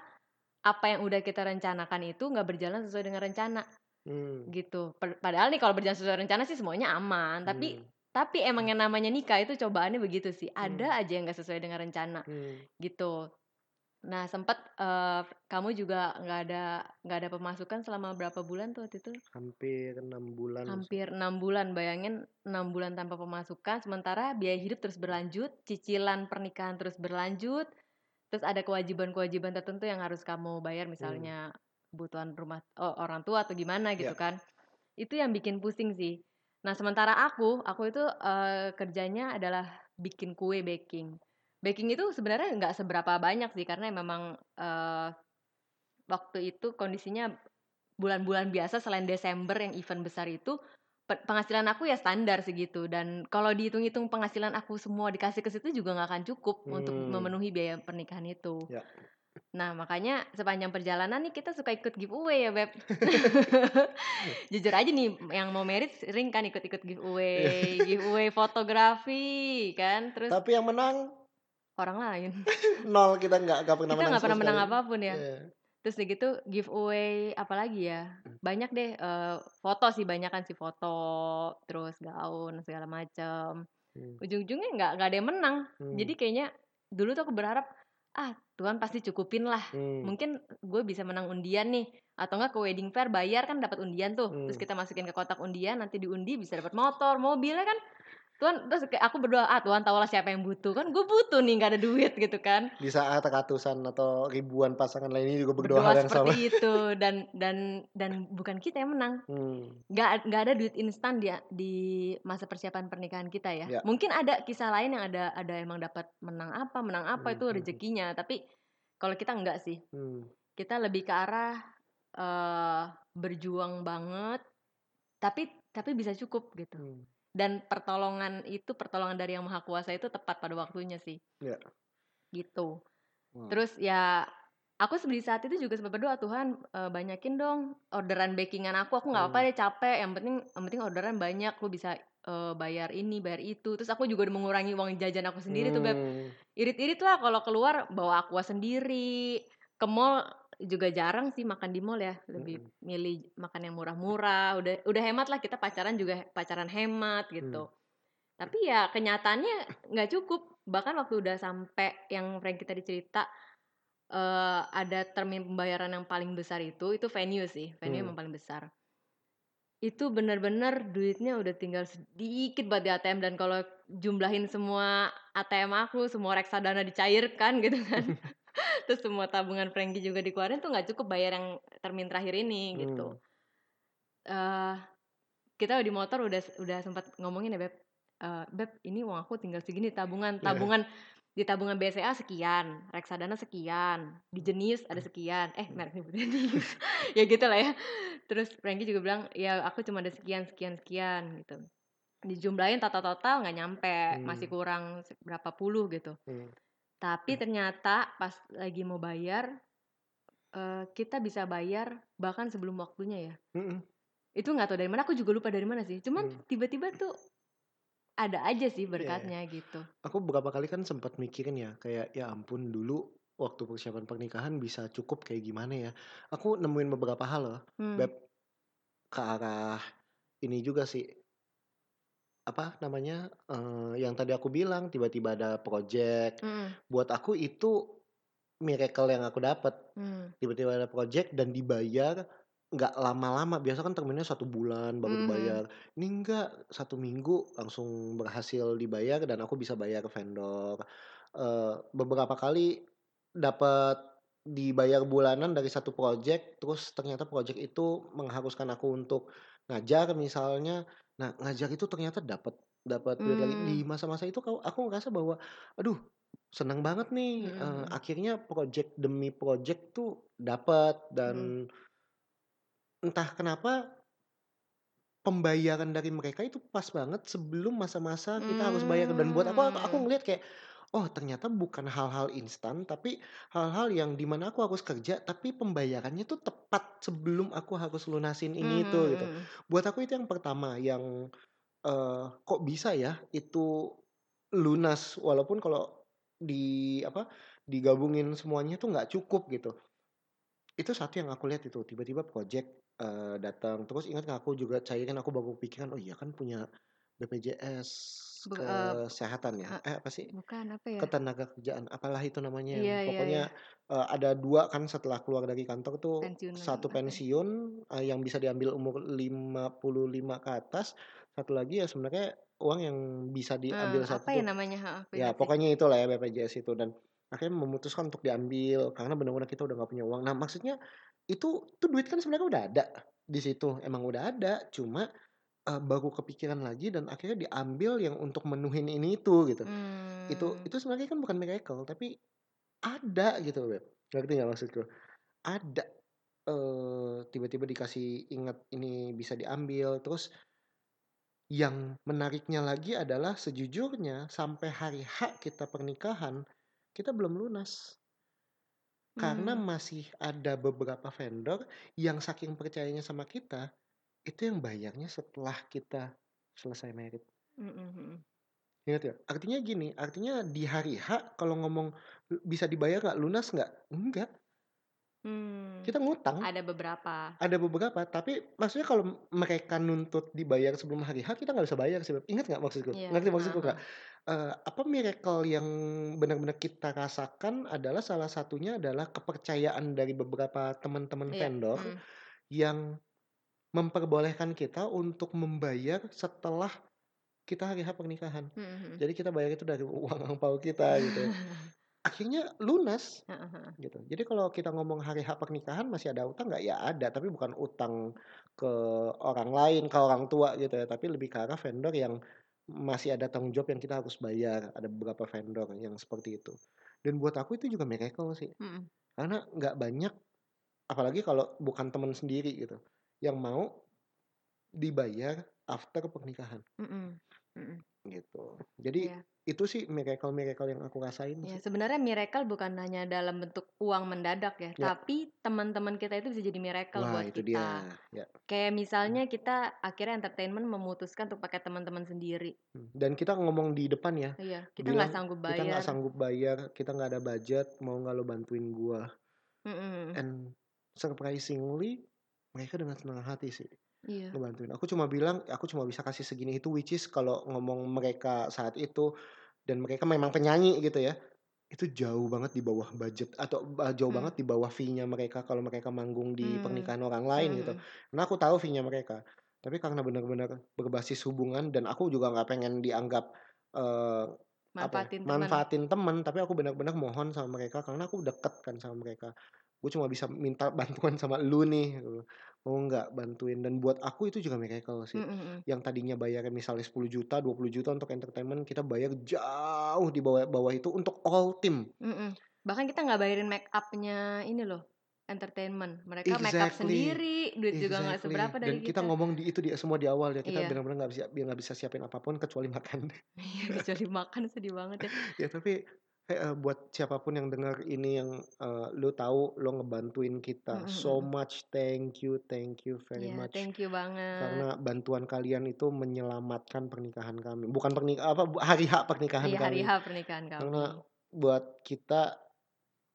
apa yang udah kita rencanakan itu nggak berjalan sesuai dengan rencana Hmm. gitu. Padahal nih kalau berjalan sesuai rencana sih semuanya aman, tapi Hmm. tapi emang yang namanya nikah itu cobaannya begitu sih. Hmm. Ada aja yang nggak sesuai dengan rencana Hmm. gitu. Nah sempat eh, kamu juga nggak ada nggak ada pemasukan selama berapa bulan tuh waktu itu? Hampir enam bulan. Hampir enam bulan. Bayangin enam bulan tanpa pemasukan, sementara biaya hidup terus berlanjut, cicilan pernikahan terus berlanjut, terus ada kewajiban-kewajiban tertentu yang harus kamu bayar, misalnya kebutuhan rumah oh, orang tua atau gimana gitu Ya. kan? Itu yang bikin pusing sih. Nah sementara aku, aku itu eh, kerjanya adalah bikin kue baking. Baking itu sebenarnya nggak seberapa banyak sih karena memang eh, waktu itu kondisinya bulan-bulan biasa selain Desember yang event besar itu pe- penghasilan aku ya standar segitu dan kalau dihitung-hitung penghasilan aku semua dikasih ke situ juga nggak akan cukup untuk Hmm. memenuhi biaya pernikahan itu. Ya. Nah makanya sepanjang perjalanan nih kita suka ikut giveaway ya beb. Jujur aja nih yang mau merit sering kan ikut-ikut giveaway, giveaway fotografi kan, terus Tapi yang menang orang lain. nol kita nggak nggak pernah kita menang nggak pernah menang apa pun ya. Iya. Terus udah gitu giveaway apa lagi ya? Banyak deh eh, foto sih banyak kan sih foto, terus gaun segala macam. Hmm. Ujung-ujungnya nggak nggak ada yang menang. Hmm. Jadi kayaknya dulu tuh aku berharap ah Tuhan pasti cukupin lah. Hmm. Mungkin gue bisa menang undian nih atau enggak ke wedding fair bayar kan dapat undian tuh. Terus Hmm. kita masukin ke kotak undian nanti diundi bisa dapat motor, mobilnya kan. Tuhan terus kayak aku berdoa ah Tuhan tahulah siapa yang butuh kan gue butuh nih nggak ada duit gitu kan di saat ratusan atau ribuan pasangan lainnya juga berdoa, berdoa hal yang sama. seperti itu dan dan dan bukan kita yang menang Hmm. nggak nggak ada duit instan di di masa persiapan pernikahan kita ya. Ya. Mungkin ada kisah lain yang ada ada emang dapat menang apa menang apa Hmm, itu hmm, hmm. rezekinya. Tapi kalau kita enggak sih, Hmm. kita lebih ke arah eh berjuang banget, tapi tapi bisa cukup gitu. Hmm. Dan pertolongan itu pertolongan dari yang maha kuasa itu tepat pada waktunya sih. Ya. Gitu. Wow. Terus ya aku di saat itu juga sempat berdoa Tuhan eh, banyakin dong orderan bakingan aku. Aku nggak apa-apa Hmm. deh capek. Yang penting yang penting orderan banyak. Lu bisa eh, bayar ini bayar itu. Terus aku juga udah mengurangi uang jajan aku sendiri tuh beb. Hmm. Irit-irit lah kalau keluar bawa aqua sendiri. Ke mall juga jarang sih makan di mall ya. Lebih Mm-mm. milih makan yang murah-murah. Udah udah hemat lah kita pacaran juga pacaran hemat gitu. Hmm. Tapi ya kenyataannya nggak cukup. Bahkan waktu udah sampai yang Frank kita dicerita eh ada termin pembayaran yang paling besar itu itu venue sih. Venue Hmm. emang paling besar. Itu bener-bener duitnya udah tinggal sedikit banget di ATM dan kalau jumlahin semua ATM aku, semua reksadana dicairkan gitu kan. Terus semua tabungan Frankie juga dikeluarin tuh nggak cukup bayar yang termin terakhir ini gitu. Hmm. eh kita di motor udah udah sempat ngomongin ya beb Eh, beb ini uang aku tinggal segini tabungan Iya. tabungan di tabungan BCA sekian, reksadana sekian, di Jenius ada sekian. Eh, merek nyebut ya gitu lah ya. Terus Frankie juga bilang, "Ya, aku cuma ada sekian sekian sekian." gitu. Dijumlahin total-total nggak nyampe, masih Hmm. kurang se- berapa puluh gitu. Hmm. Tapi ternyata pas lagi mau bayar eh, kita bisa bayar bahkan sebelum waktunya ya. Mm-mm. Itu nggak tahu dari mana, aku juga lupa dari mana sih. Cuman Hmm. tiba-tiba tuh ada aja sih Iya. berkatnya gitu. Aku beberapa kali kan sempat mikirin ya, kayak ya ampun dulu waktu persiapan pernikahan bisa cukup kayak gimana ya. Aku nemuin beberapa hal loh, Hmm. Beb, ke arah ini juga sih. Apa namanya? eh, yang tadi aku bilang tiba-tiba ada project. Mm, Buat aku itu miracle yang aku dapat. mm, Tiba-tiba ada project dan dibayar nggak lama-lama. Biasa kan terminnya satu bulan baru Mhm. dibayar. Ini enggak satu minggu langsung berhasil dibayar dan aku bisa bayar vendor. Eh, beberapa kali dapat dibayar bulanan dari satu project, terus ternyata project itu mengharuskan aku untuk ngajar misalnya. Nah, ngajar itu ternyata dapat dapat duit lagi. Di Hmm. masa-masa itu kau- aku ngerasa bahwa aduh, senang banget nih. Eh, mm. akhirnya project demi project tuh dapat Hmm. dan entah kenapa pembayaran dari mereka itu pas banget sebelum masa-masa kita harus bayar dan buat aku aku, aku Hmm. ngeliat kayak oh ternyata bukan hal-hal instan tapi hal-hal yang di mana aku harus kerja tapi pembayarannya tuh tepat sebelum aku harus lunasin ini itu Hmm, gitu. hmm, buat aku itu yang pertama yang eh, kok bisa ya itu lunas walaupun kalau di apa digabungin semuanya tuh nggak cukup gitu. Itu satu yang aku lihat itu tiba-tiba project eh, datang. Terus ingat aku juga cairin aku baru pikiran oh iya kan punya BPJS Eh, kesehatan ya? eh, eh apa sih? bukan apa ya? ketenaga kerjaan apalah itu namanya. Yang Iya, iya, pokoknya eh, ada dua kan setelah keluar dari kantor tuh Pensiunan satu pensiun eh, yang bisa diambil umur 55 ke atas satu lagi ya sebenarnya uang yang bisa diambil Hmm, satu apa ya namanya? Ha, ya pokoknya itulah ya BPJS itu dan akhirnya memutuskan untuk diambil karena benar-benar kita udah nggak punya uang. Nah maksudnya itu tuh duit kan sebenarnya udah ada di situ emang udah ada cuma eh, baru kepikiran lagi dan akhirnya diambil yang untuk menuhin ini itu gitu itu Hmm. itu sebenarnya kan bukan miracle tapi ada gitu Beb ngerti nggak maksudku ada eh tiba-tiba dikasih ingat ini bisa diambil terus yang menariknya lagi adalah sejujurnya sampai hari H kita pernikahan kita belum lunas karena Hmm. masih ada beberapa vendor yang saking percayanya sama kita itu yang bayarnya setelah kita selesai merit Hmm, hmm, hmm. Ingat ya? Artinya gini, artinya di hari H kalau ngomong "Lu- bisa dibayar nggak lunas nggak? Enggak, Hmm. kita ngutang. Ada beberapa. Ada beberapa, tapi maksudnya kalau mereka nuntut dibayar sebelum hari H kita nggak bisa bayar sih. Ingat nggak maksudku? Iya. Ngerti maksudku nggak? Eh, apa miracle yang benar-benar kita rasakan adalah salah satunya adalah kepercayaan dari beberapa teman-teman Iya. vendor Hmm. yang memperbolehkan kita untuk membayar setelah kita hari H pernikahan. Hmm, hmm. Jadi kita bayar itu dari uang angpau kita gitu. Akhirnya lunas ha. gitu. Jadi kalau kita ngomong hari H pernikahan masih ada utang nggak? Ya ada, tapi bukan utang ke orang lain, ke orang tua gitu ya. Tapi lebih ke arah vendor yang masih ada tanggung jawab yang kita harus bayar. Ada beberapa vendor yang seperti itu. Dan buat aku itu juga miracle sih. Hmm. Karena nggak banyak, apalagi kalau bukan teman sendiri gitu, yang mau dibayar after pernikahan Hmm, hmm. Hmm. gitu. Jadi Iya. itu sih miracle-miracle yang aku rasain sih. sebenarnya miracle bukan hanya dalam bentuk uang mendadak ya, Ya. tapi teman-teman kita itu bisa jadi miracle Wah buat itu kita. dia. Ya. Kayak misalnya kita akhirnya entertainment memutuskan untuk pakai teman-teman sendiri. Hmm. Dan kita ngomong di depan ya, Iya, kita nggak sanggup kita nggak bayar. sanggup bayar, kita nggak ada budget, mau nggak lo bantuin gua. Mm-mm. And surprisingly mereka dengan senang hati sih Iya. ngebantuin. Aku cuma bilang, aku cuma bisa kasih segini itu, which is kalau ngomong mereka saat itu dan mereka memang penyanyi gitu ya, itu jauh banget di bawah budget atau jauh Hmm. banget di bawah fee-nya mereka kalau mereka manggung di Hmm. pernikahan orang lain gitu. Hmm. Karena aku tahu fee-nya mereka. Tapi karena benar-benar berbasis hubungan dan aku juga nggak pengen dianggap eh, apa ya, Manfaatin teman. manfaatin teman, tapi aku benar-benar mohon sama mereka karena aku deket kan sama mereka. Gue cuma bisa minta bantuan sama lu nih gitu. mau nggak bantuin dan buat aku itu juga miracle sih Mm, mm, mm. yang tadinya bayarnya misalnya 10 juta 20 juta untuk entertainment kita bayar jauh di bawah bawah itu untuk all team Mm, mm. Bahkan kita nggak bayarin make upnya ini loh, entertainment. Mereka make up Exactly. sendiri, duit juga nggak Exactly. seberapa dari dan kita ngomong di itu di semua di awal ya kita Iya. benar-benar nggak bisa nggak bisa siapin apa pun kecuali makan Iya, kecuali makan sedih banget ya. ya tapi eh, eh, buat siapa pun yang dengar ini yang eh, lu tahu lo ngebantuin kita Mm, mm, so mm. much thank you thank you very Iya, much thank you banget. karena bantuan kalian itu menyelamatkan pernikahan kami bukan pernikah apa hari hak pernikahan Iya, hari kami H pernikahan kami. karena buat kita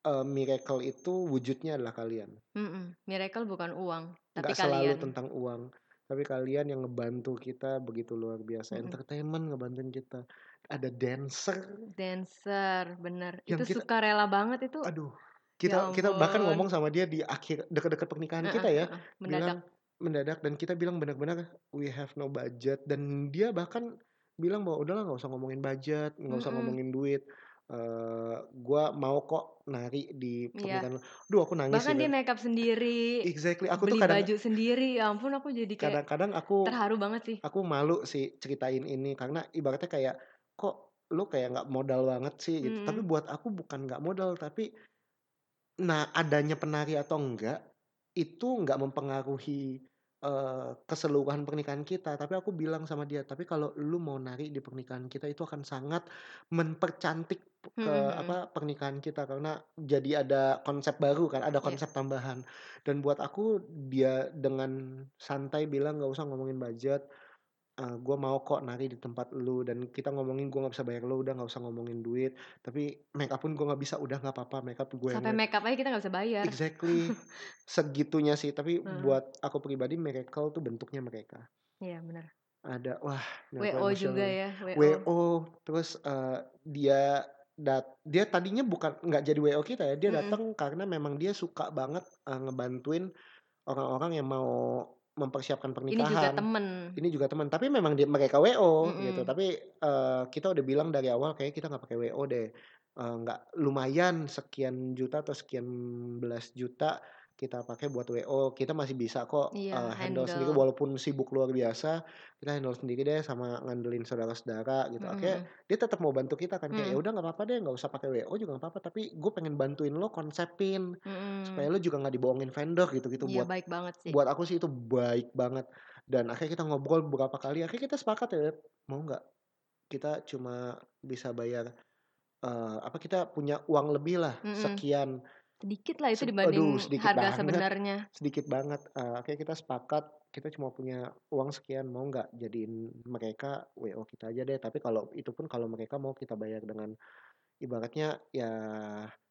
eh, miracle itu wujudnya adalah kalian Mm-mm. Miracle bukan uang, tapi nggak selalu kalian. tentang uang tapi kalian yang ngebantu kita begitu luar biasa Mm-mm. entertainment ngebantuin kita ada dancer Dancer, bener. Yang Itu kita- suka rela banget itu. aduh kita kita bahkan ngomong sama dia di akhir dekat-dekat pernikahan Heeh, kita ya heeh, bilang Mendadak. mendadak dan kita bilang benar-benar we have no budget dan dia bahkan bilang bahwa udahlah nggak usah ngomongin budget nggak usah Mm-mm. ngomongin duit eh gua mau kok nari di Iya. pernikahan lu." Duh aku nangis Bahkan dia Beb. make up sendiri, exactly aku tuh beli kadang baju sendiri. Ya ampun, aku jadi kayak kadang-kadang aku terharu banget sih. aku malu sih ceritain ini karena ibaratnya kayak kok lu kayak nggak modal banget sih gitu tapi Mm-mm. buat aku bukan nggak modal tapi nah adanya penari atau enggak itu nggak mempengaruhi eh, keseluruhan pernikahan kita tapi aku bilang sama dia tapi kalau lu mau nari di pernikahan kita itu akan sangat mempercantik ke Mm-mm. apa pernikahan kita karena jadi ada konsep baru kan ada Iya. konsep tambahan dan buat aku dia dengan santai bilang nggak usah ngomongin budget gue mau kok nari di tempat lu dan kita ngomongin gue nggak bisa bayar lu udah nggak usah ngomongin duit tapi make up pun gue nggak bisa udah nggak apa-apa make up gue yang Sampai make up aja kita nggak bisa bayar. exactly segitunya sih tapi Heeh. buat aku pribadi miracle tuh bentuknya mereka Iya benar. ada wah WO juga ya, WO. WO terus eh, dia dat dia tadinya bukan nggak jadi WO kita ya dia datang karena memang dia suka banget eh, ngebantuin orang-orang yang mau mempersiapkan Ini juga pernikahan temen. ini juga teman tapi memang dia mereka WO Mm-mm. gitu tapi eh, kita udah bilang dari awal kayak kita nggak pakai WO deh Eh, nggak lumayan sekian juta atau sekian belas juta kita pakai buat WO kita masih bisa kok Iya, eh, handle sendiri handle. walaupun sibuk luar biasa kita handle sendiri deh sama ngandelin saudara-saudara gitu akhirnya Mm-mm. dia tetap mau bantu kita kan kayak ya Mm-mm. udah nggak apa-apa deh nggak usah pakai WO juga nggak apa-apa tapi gue pengen bantuin lo konsepin supaya Mm-mm. lo juga nggak dibohongin vendor gitu gitu Iya buat baik banget sih. buat aku sih itu baik banget dan akhirnya kita ngobrol beberapa kali akhirnya kita sepakat ya mau nggak kita cuma bisa bayar eh, apa kita punya uang lebih lah Mm-mm. sekian Sedikit lah itu dibanding aduh, sedikit harga banget. sebenarnya. sedikit banget Eh, akhirnya kita sepakat kita cuma punya uang sekian mau nggak jadiin mereka WO kita aja deh tapi kalau itu pun kalau mereka mau kita bayar dengan ibaratnya ya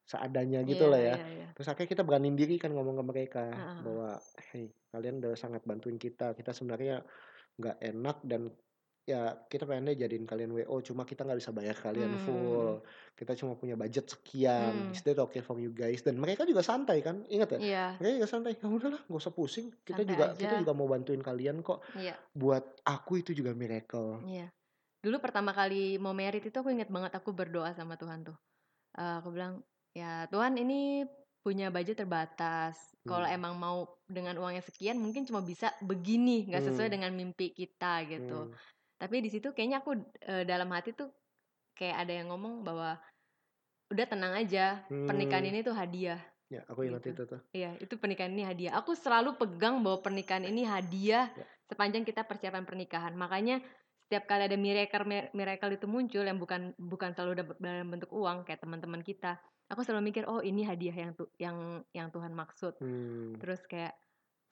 seadanya gitu Iya, lah ya iya, iya. Terus akhirnya kita beraniin diri kan ngomong ke mereka Heeh. bahwa hey kalian udah sangat bantuin kita. Kita sebenarnya nggak enak dan ya kita pengen deh jadiin kalian WO cuma kita nggak bisa bayar kalian Hmm. full. Kita cuma punya budget sekian. Hmm. Is that okay for you guys? Dan mereka juga santai kan? Ingat ya? Iya, Mereka juga santai. Ya udahlah, nggak usah pusing. Kita Santai juga kita aja. juga mau bantuin kalian kok. iya, Buat aku itu juga miracle. iya. Dulu pertama kali mau merit itu aku inget banget aku berdoa sama Tuhan tuh. Eh, aku bilang, ya Tuhan ini punya budget terbatas. Kalau Hmm. emang mau dengan uang yang sekian mungkin cuma bisa begini, nggak sesuai Hmm. dengan mimpi kita gitu. Hmm. Tapi di situ kayaknya aku eh, dalam hati tuh kayak ada yang ngomong bahwa udah tenang aja, pernikahan Hmm. ini tuh hadiah. Ya, aku ingat Gitu. itu tuh. Iya, itu pernikahan ini hadiah. Aku selalu pegang bahwa pernikahan ini hadiah Ya. sepanjang kita persiapan pernikahan. Makanya setiap kali ada miracle miracle itu muncul yang bukan bukan selalu dalam bentuk uang kayak teman-teman kita, aku selalu mikir oh ini hadiah yang tu, yang yang Tuhan maksud. Hmm. Terus kayak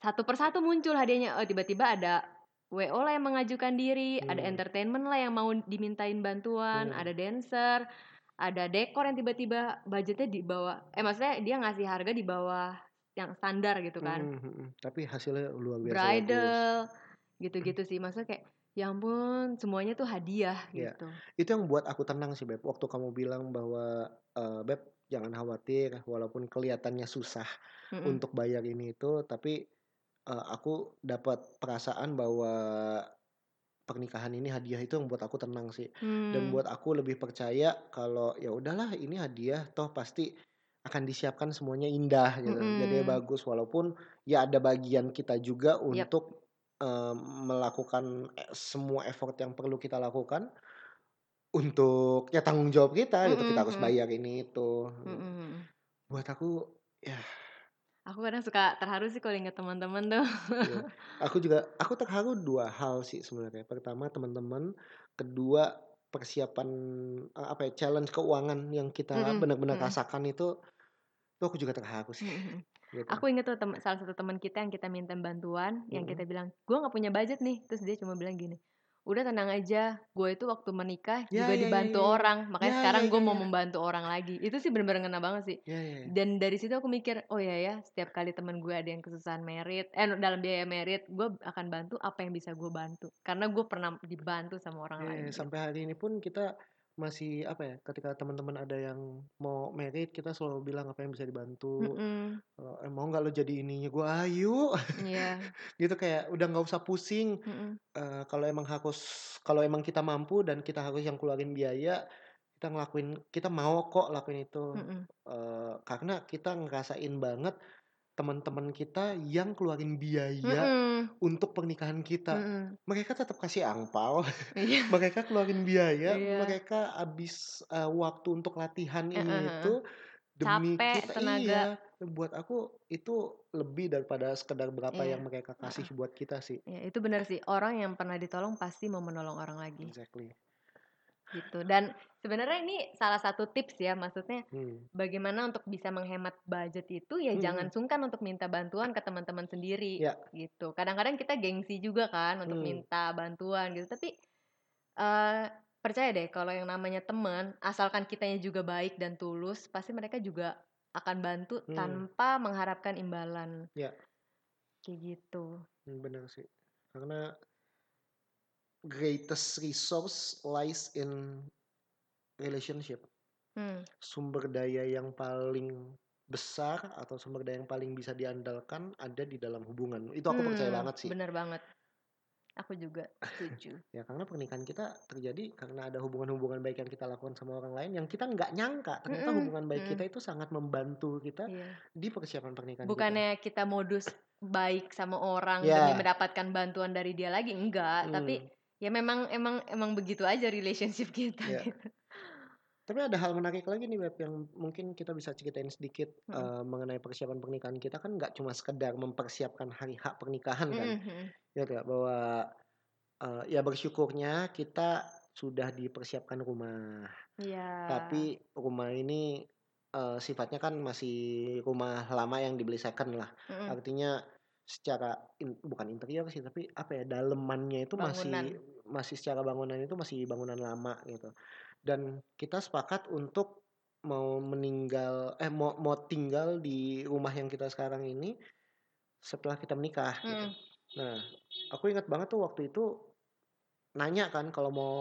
satu persatu muncul hadiahnya. Oh tiba-tiba ada WO lah yang mengajukan diri, ada Hmm. entertainment lah yang mau dimintain bantuan, Hmm. ada dancer, ada dekor yang tiba-tiba budgetnya di bawah. Eh maksudnya dia ngasih harga di bawah yang standar gitu kan. Hmm, hmm, hmm. Tapi hasilnya luar biasa. Bridal gitu-gitu sih. Maksudnya kayak ya ampun semuanya tuh hadiah Iya. gitu. Itu yang buat aku tenang sih Beb. Waktu kamu bilang bahwa eh, Beb jangan khawatir walaupun kelihatannya susah Mm-mm. untuk bayar ini itu, tapi eh, aku dapat perasaan bahwa pernikahan ini hadiah itu yang buat aku tenang sih. Dan Hmm. buat aku lebih percaya kalau ya udahlah ini hadiah toh pasti akan disiapkan semuanya indah gitu. Jadinya Mhm. bagus walaupun ya ada bagian kita juga untuk eee, melakukan e semua effort yang perlu kita lakukan untuk ya tanggung jawab kita gitu, kita harus mhm. bayar ini itu. Mhm mhm. Buat aku ya Aku kadang suka terharu sih kalau inget teman-teman tuh. Iya. Aku juga aku terharu 2 hal sih sebenarnya. Pertama teman-teman, kedua persiapan, eee, apa ya, challenge keuangan yang kita Mhm benar-benar mhm. rasakan itu, itu aku juga terharu sih, Mhm mhm. gitu. Aku inget tuh salah satu teman kita yang kita minta bantuan, yang kita bilang, "Gue nggak punya budget nih." Terus dia cuma bilang gini, "Udah tenang aja, gue itu waktu menikah Ya juga ya ya dibantu ya ya. orang, makanya Ya sekarang ya gue ya mau ya. membantu orang lagi." Itu sih bener-bener ngena banget sih. Ya ya ya. Dan dari situ aku mikir, "Oh ya ya, setiap kali temen gue ada yang kesusahan merit, eh dalam biaya merit, gue akan bantu apa yang bisa gue bantu." Karena gue pernah dibantu sama orang Iya, lain gitu. sampai hari ini pun kita masih apa ya, ketika teman-teman ada yang mau merit, kita selalu bilang apa yang bisa dibantu, Mhm. eee, "Mau nggak lo jadi ininya gue?" "Ayo." Iya. Gitu kayak udah nggak usah pusing, Mhm. eee, kalau emang harus kalau emang kita mampu dan kita harus yang keluarin biaya, kita ngelakuin kita mau kok lakuin itu. Mhm. Eee, karena kita ngerasain banget teman-teman kita yang keluarin biaya Mhm. untuk pernikahan kita. Mhm. Mereka tetap kasih angpau, Iya. mereka keluarin biaya, Iya. mereka habis, eee, waktu untuk latihan Heeh ini heeh. itu demi Capek, kita tenaga. iya, buat aku itu lebih daripada sekedar berapa Iya. yang mereka kasih Heeh. buat kita sih. Iya, itu benar sih. Orang yang pernah ditolong pasti mau menolong orang lagi. Exactly. Gitu. Dan sebenarnya ini salah satu tips ya, maksudnya Hmm. bagaimana untuk bisa menghemat budget itu ya Mhm jangan sungkan untuk minta bantuan ke teman-teman sendiri Ya. gitu. Kadang-kadang kita gengsi juga kan untuk Hmm. minta bantuan gitu. Tapi eee, percaya deh kalau yang namanya teman, asalkan kitanya juga baik dan tulus, pasti mereka juga akan bantu Hmm. tanpa mengharapkan imbalan. Ya. Kayak gitu. Mmm, bener sih. Karena greatest resource lies in relationship. Hmm. Sumber daya yang paling besar atau sumber daya yang paling bisa diandalkan ada di dalam hubungan. Itu aku percaya Hmm, banget sih. bener banget. Aku juga setuju. Ya karena pernikahan kita terjadi karena ada hubungan-hubungan baik yang kita lakukan sama orang lain yang kita nggak nyangka ternyata Mhm hubungan baik mhm. kita itu sangat membantu kita Iya. di persiapan pernikahan kita. Bukannya kita modus baik sama orang Ya. demi mendapatkan bantuan dari dia lagi, enggak. Tapi Hmm. Ya memang emang emang begitu aja relationship kita Ya. gitu. Tapi ada hal menarik lagi nih Beb yang mungkin kita bisa ceritain sedikit Mhm. eee, mengenai persiapan pernikahan kita kan nggak cuma sekedar mempersiapkan hari H pernikahan kan. Mhm. Ya nggak? Bahwa eee, ya bersyukurnya kita sudah dipersiapkan rumah. Iya. Tapi rumah ini eee, sifatnya kan masih rumah lama yang dibeli second lah. Mhm. Artinya secara in bukan interior sih, tapi apa ya, dalemannya itu masih Bangunan. masih secara bangunan itu masih bangunan lama gitu. Dan kita sepakat untuk mau meninggal eh mau mau tinggal di rumah yang kita sekarang ini setelah kita menikah gitu. Mhm. Nah, aku ingat banget tuh waktu itu nanya kan kalau mau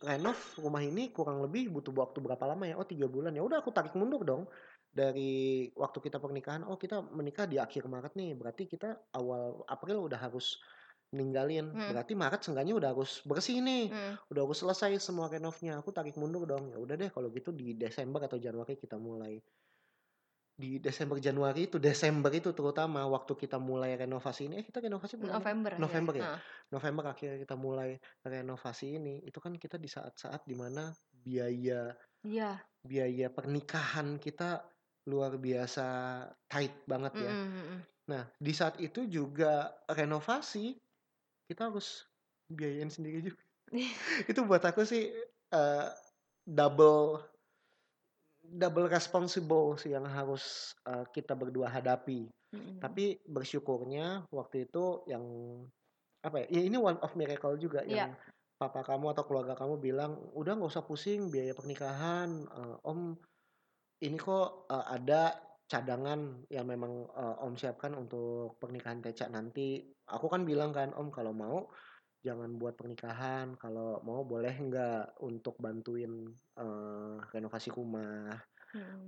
renov rumah ini kurang lebih butuh waktu berapa lama ya? Oh 3 bulan. Ya udah aku tarik mundur dong. Dari waktu kita pernikahan, oh kita menikah di akhir Maret nih, berarti kita awal April udah harus ninggalin. Mhm. Berarti Maret seenggaknya udah harus bersih nih. Mhm. Udah harus selesai semua renovnya. Aku tarik mundur dong. Ya udah deh kalau gitu di Desember atau Januari kita mulai. Di Desember Januari itu, Desember itu terutama waktu kita mulai renovasi ini, eh kita renovasi bulan? November akhirnya. November ya? Heeh. November akhirnya kita mulai renovasi ini. Itu kan kita di saat-saat di mana biaya Iya. biaya pernikahan kita luar biasa tight banget ya. Mhm mhm. Nah, di saat itu juga renovasi kita harus biayain sendiri juga. Itu buat aku sih eee, double double responsible sih yang harus eee, kita berdua hadapi. Mhm. Tapi bersyukurnya waktu itu yang apa ya, ya ini one of miracle juga Iya. yang papa kamu atau keluarga kamu bilang, "Udah nggak usah pusing biaya pernikahan, eee, Om ini kok eee, ada cadangan yang memang eee, Om siapkan untuk pernikahan Teca nanti." Aku kan bilang kan, "Om kalau mau jangan buat pernikahan, kalau mau boleh nggak untuk bantuin eee, renovasi rumah."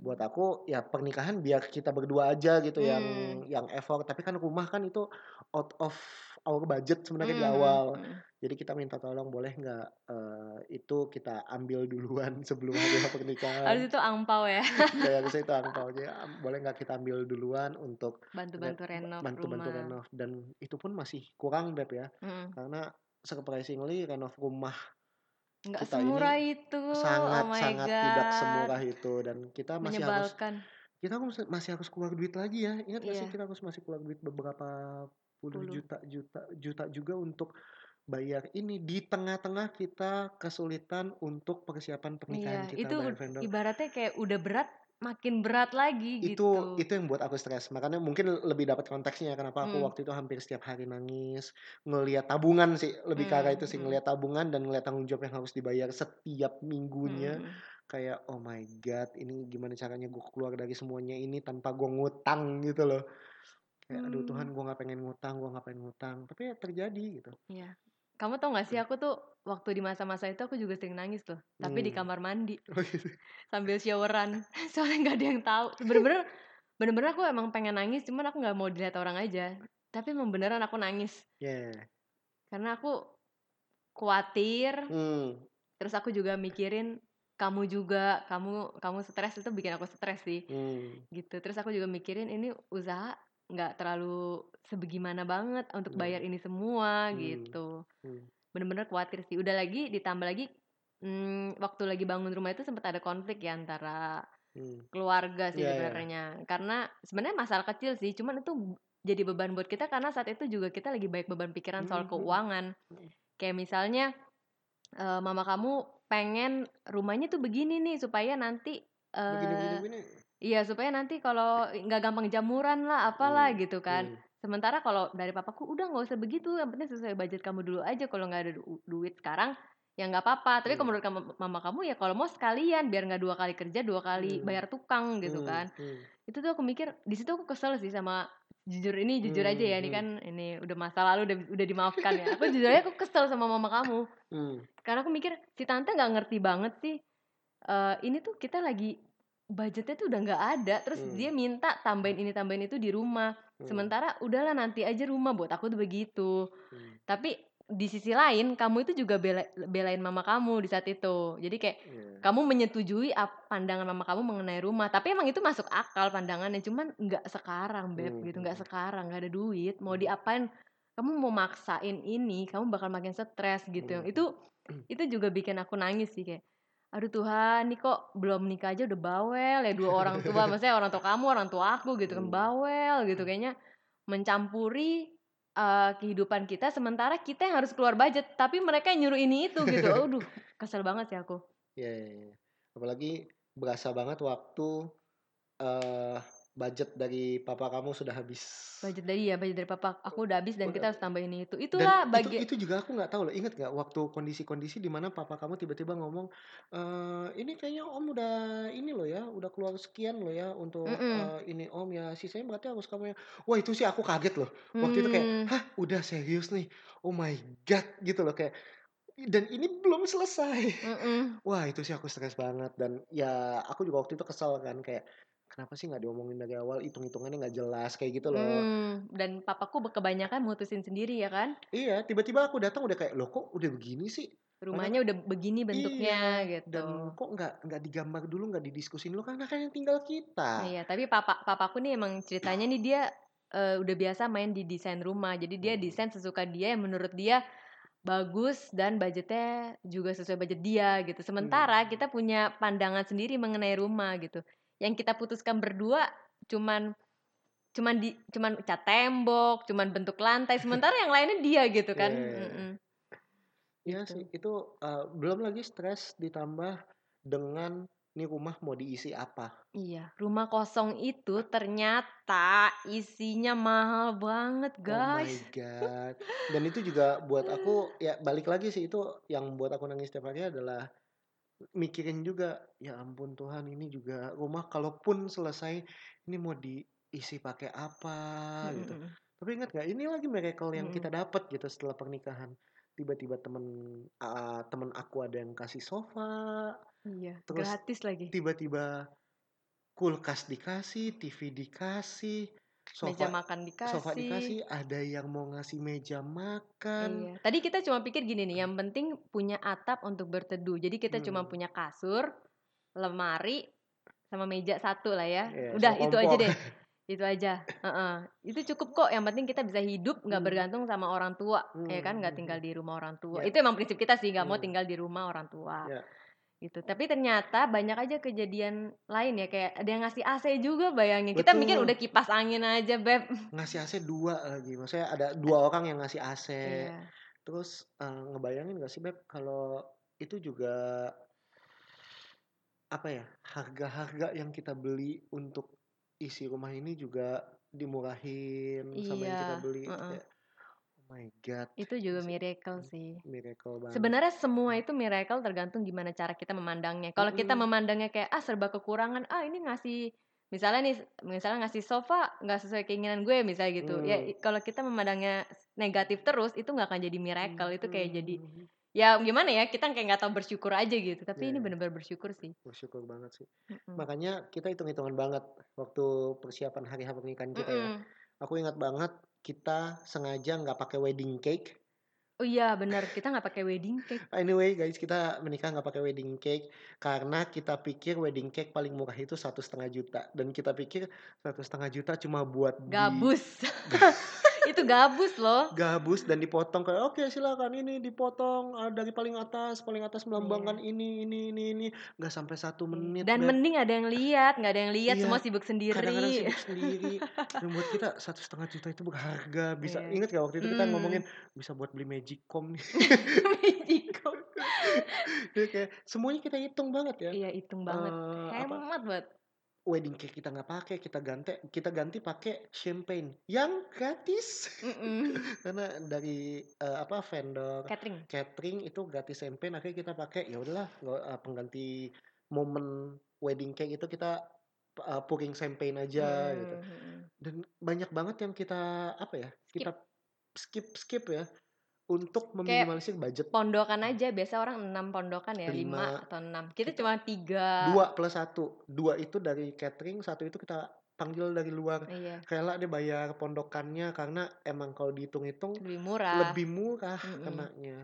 Buat Mhm. aku ya pernikahan biar kita berdua aja gitu yang Mmm. yang effort, tapi kan rumah kan itu out of our budget sebenarnya di Hmm, awal. hmm. Jadi kita minta tolong boleh nggak eh, itu kita ambil duluan sebelum hari Harus pernikahan. itu angpau ya, Kayak harusnya itu angpaunya am- boleh nggak kita ambil duluan untuk bantu-bantu renov bantu-bantu renov dan itu pun masih kurang Beb ya Mm. karena surprisingly renov rumah Nggak kita semurah ini itu. sangat oh sangat god. tidak semurah itu dan kita masih harus kita harus- masih harus keluar duit lagi ya ingat gak sih Iya. kita harus masih keluar duit beberapa puluh Puluh. juta juta juta juga untuk bayar ini di tengah-tengah kita kesulitan untuk persiapan pernikahan Iya, kita itu bayar vendor ibaratnya kayak udah berat, makin berat lagi itu gitu. itu yang buat aku stres makanya mungkin lebih dapat konteksnya kenapa aku Hmm. waktu itu hampir setiap hari nangis ngelihat tabungan sih lebih ke arah Hmm, itu sih hmm. ngelihat tabungan dan ngelihat tanggung jawab yang harus dibayar setiap minggunya Hmm. kayak oh my god ini gimana caranya gue keluar dari semuanya ini tanpa gue ngutang gitu loh kayak aduh Tuhan Hmm. gue nggak pengen ngutang gue nggak pengen ngutang tapi ya terjadi gitu Iya. Kamu tau gak sih aku tuh waktu di masa-masa itu aku juga sering nangis tuh, tapi di Hmm. kamar mandi oh gitu sambil showeran. Soalnya nggak ada yang tahu. Bener-bener bener-bener aku emang pengen nangis, cuman aku nggak mau dilihat orang aja. Tapi emang beneran aku nangis ya karena aku khawatir, hmm. terus aku juga mikirin kamu juga, kamu kamu stres itu bikin aku stres sih. Hmm. gitu terus aku juga mikirin ini usaha nggak terlalu sebagaimana banget untuk Hmm. bayar ini semua Hmm. gitu Hmm. bener-bener khawatir sih udah lagi ditambah lagi hmm, waktu lagi bangun rumah itu sempat ada konflik ya antara Hmm. keluarga sih Iya, iya. sebenarnya karena sebenarnya masalah kecil sih cuman itu jadi beban buat kita karena saat itu juga kita lagi banyak beban pikiran soal Mhm. keuangan Hmm. kayak misalnya eh, mama kamu pengen rumahnya tuh begini nih supaya nanti begini eh, begini begini Iya supaya nanti kalau nggak gampang jamuran lah apalah Hmm, gitu kan. hmm. Sementara kalau dari papaku udah nggak usah begitu, yang penting sesuai budget kamu dulu aja. Kalau nggak ada du- duit sekarang ya nggak apa-apa. Tapi kalau Hmm. menurut kamu- mama kamu ya kalau mau sekalian biar nggak dua kali kerja dua kali Hmm. bayar tukang gitu Hmm, kan. hmm. Itu tuh aku mikir di situ aku kesel sih sama jujur ini jujur aja ya ini Hmm, kan ini udah masa lalu udah udah dimaafkan ya. Aku jujur aja aku kesel sama mama kamu Hmm. karena aku mikir si tante nggak ngerti banget sih eh ini tuh kita lagi budgetnya tuh udah nggak ada terus Hmm. dia minta tambahin ini tambahin itu di rumah Hmm. sementara udahlah nanti aja rumah buat aku tuh begitu Hmm. tapi di sisi lain kamu itu juga bela- belain mama kamu di saat itu jadi kayak Iya. kamu menyetujui pandangan mama kamu mengenai rumah tapi emang itu masuk akal pandangannya cuman nggak sekarang beb Hmm, gitu nggak hmm. sekarang nggak ada duit mau Hmm. diapain kamu mau maksain ini kamu bakal makin stres gitu Hmm. itu itu juga bikin aku nangis sih kayak aduh Tuhan nih kok belum nikah aja udah bawel ya dua orang tua. Maksudnya orang tua kamu orang tua aku gitu kan. Bawel gitu. Kayaknya mencampuri eh, kehidupan kita sementara kita yang harus keluar budget tapi mereka yang nyuruh ini itu gitu. Aduh kesel banget sih aku. Iya, iya, iya. Apalagi berasa banget waktu eh budget dari papa kamu sudah habis. budget dari ya budget dari papa aku udah habis dan Udah. kita harus tambahin ini itu itulah itu, bagian itu juga aku nggak tahu loh. Ingat nggak waktu kondisi-kondisi di mana papa kamu tiba-tiba ngomong, eh ini kayaknya om udah ini loh ya, udah keluar sekian loh ya untuk Mm-mm. eh, ini om ya. Sisanya berarti harus kamu yang. Wah itu sih aku kaget loh. Waktu itu kayak, Hmm, hah udah serius nih. Oh my god gitu loh kayak. Dan ini belum selesai. mm-mm. Wah itu sih aku stres banget dan ya aku juga waktu itu kesel kan kayak kenapa sih nggak diomongin dari awal hitung-hitungannya nggak jelas kayak gitu loh. Hmm, dan papaku kebanyakan mutusin sendiri ya kan Iya tiba-tiba aku datang udah kayak loh kok udah begini sih rumahnya udah begini bentuknya Iya, gitu dan kok nggak nggak digambar dulu nggak didiskusin dulu karena kan yang tinggal kita. Iya, tapi papa papaku nih emang ceritanya nih dia eh, udah biasa main di desain rumah. Jadi dia Hmm. desain sesuka dia yang menurut dia bagus dan budgetnya juga sesuai budget dia gitu. Sementara Hmm. kita punya pandangan sendiri mengenai rumah gitu. Yang kita putuskan berdua cuman cuman di cuman cat tembok, cuman bentuk lantai. Sementara yang lainnya dia gitu kan. Iya. Mm-mm. Iya Gitu. sih itu eh, belum lagi stres ditambah dengan ini rumah mau diisi apa. Iya, rumah kosong itu ternyata isinya mahal banget, Oh my guys. god. Dan itu juga buat aku ya balik lagi sih itu yang buat aku nangis setiap hari adalah mikirin juga ya ampun Tuhan ini juga rumah kalaupun selesai ini mau diisi pakai apa gitu. Mm-mm. Tapi ingat gak ini lagi miracle yang Mm-mm. kita dapat gitu setelah pernikahan. Tiba-tiba temen ah, temen aku ada yang kasih sofa, Iya, Terus gratis lagi. tiba-tiba kulkas dikasih, TV dikasih. Meja sofa makan dikasih. sofa dikasih, ada yang mau ngasih meja makan. Iya. Tadi kita cuma pikir gini nih, yang penting punya atap untuk berteduh. Jadi kita cuma Hmm. punya kasur, lemari, sama meja satu lah ya. Iya, Udah itu aja deh. Itu aja. Heeh. Itu cukup kok. Yang penting kita bisa hidup nggak Hmm. bergantung sama orang tua, ya kan? Nggak Hmm. tinggal di rumah orang tua. Ya. Itu emang prinsip kita sih, nggak mau Hmm. tinggal di rumah orang tua. Ya. Gitu. Tapi ternyata banyak aja kejadian lain ya kayak ada yang ngasih AC juga bayangin. Kita mikir Betul. udah kipas angin aja, Beb. Ngasih AC dua lagi. Maksudnya ada dua orang yang ngasih AC. Iya. Terus eh, ngebayangin gak sih Beb kalau itu juga apa ya harga-harga yang kita beli untuk isi rumah ini juga dimurahin sama yang kita Iya, beli kayak oh my god Itu juga miracle sih. miracle banget Sebenarnya semua itu miracle tergantung gimana cara kita memandangnya. Kalau kita memandangnya kayak ah serba kekurangan, ah ini ngasih misalnya nih misalnya ngasih sofa nggak sesuai keinginan gue misalnya gitu. Ya Hmm. kalau kita memandangnya negatif terus itu nggak akan jadi miracle, itu kayak jadi Hmm. ya gimana ya kita kayak nggak tahu bersyukur aja gitu. Tapi Ya, ini ya. benar-benar bersyukur sih. bersyukur banget sih Mm-mm. makanya kita hitung-hitungan banget waktu persiapan hari H pernikahan kita ya Mm-mm. aku ingat banget kita sengaja nggak pakai wedding cake Oh iya benar kita nggak pakai wedding cake. Anyway guys kita menikah nggak pakai wedding cake karena kita pikir wedding cake paling murah itu satu setengah juta dan kita pikir satu setengah juta cuma buat di- Gabus. Itu gabus loh. gabus dan dipotong kayak oke silakan ini dipotong ah, dari paling atas paling atas melambangkan ini ini ini ini nggak sampai satu menit. Dan Beb. mending ada yang lihat, nggak ada yang lihat, Iya, semua sibuk sendiri. kadang-kadang sibuk sendiri dan buat kita satu setengah juta itu berharga bisa Iya. ingat gak waktu itu kita Hmm. ngomongin bisa buat beli magicom nih Magicom. Jadi kayak semuanya kita hitung banget ya Iya, hitung banget. Apa Hemat banget. Wedding cake kita nggak pakai kita ganti kita ganti pakai champagne yang gratis. Karena dari eh, apa vendor Catering. catering itu gratis champagne akhirnya kita pakai ya udahlah eh, pengganti momen wedding cake itu kita eh, pouring champagne aja gitu. Mm-mm. dan banyak banget yang kita apa ya kita skip skip ya untuk meminimalisir budget Pondokan aja, biasa orang 6 pondokan ya, 5 Lima. atau 6. Kita cuma 3. dua plus satu dua itu dari catering satu itu kita panggil dari luar Iya, rela dia bayar pondokannya karena emang kalau dihitung-hitung lebih murah. lebih murah Mm-mm. kenanya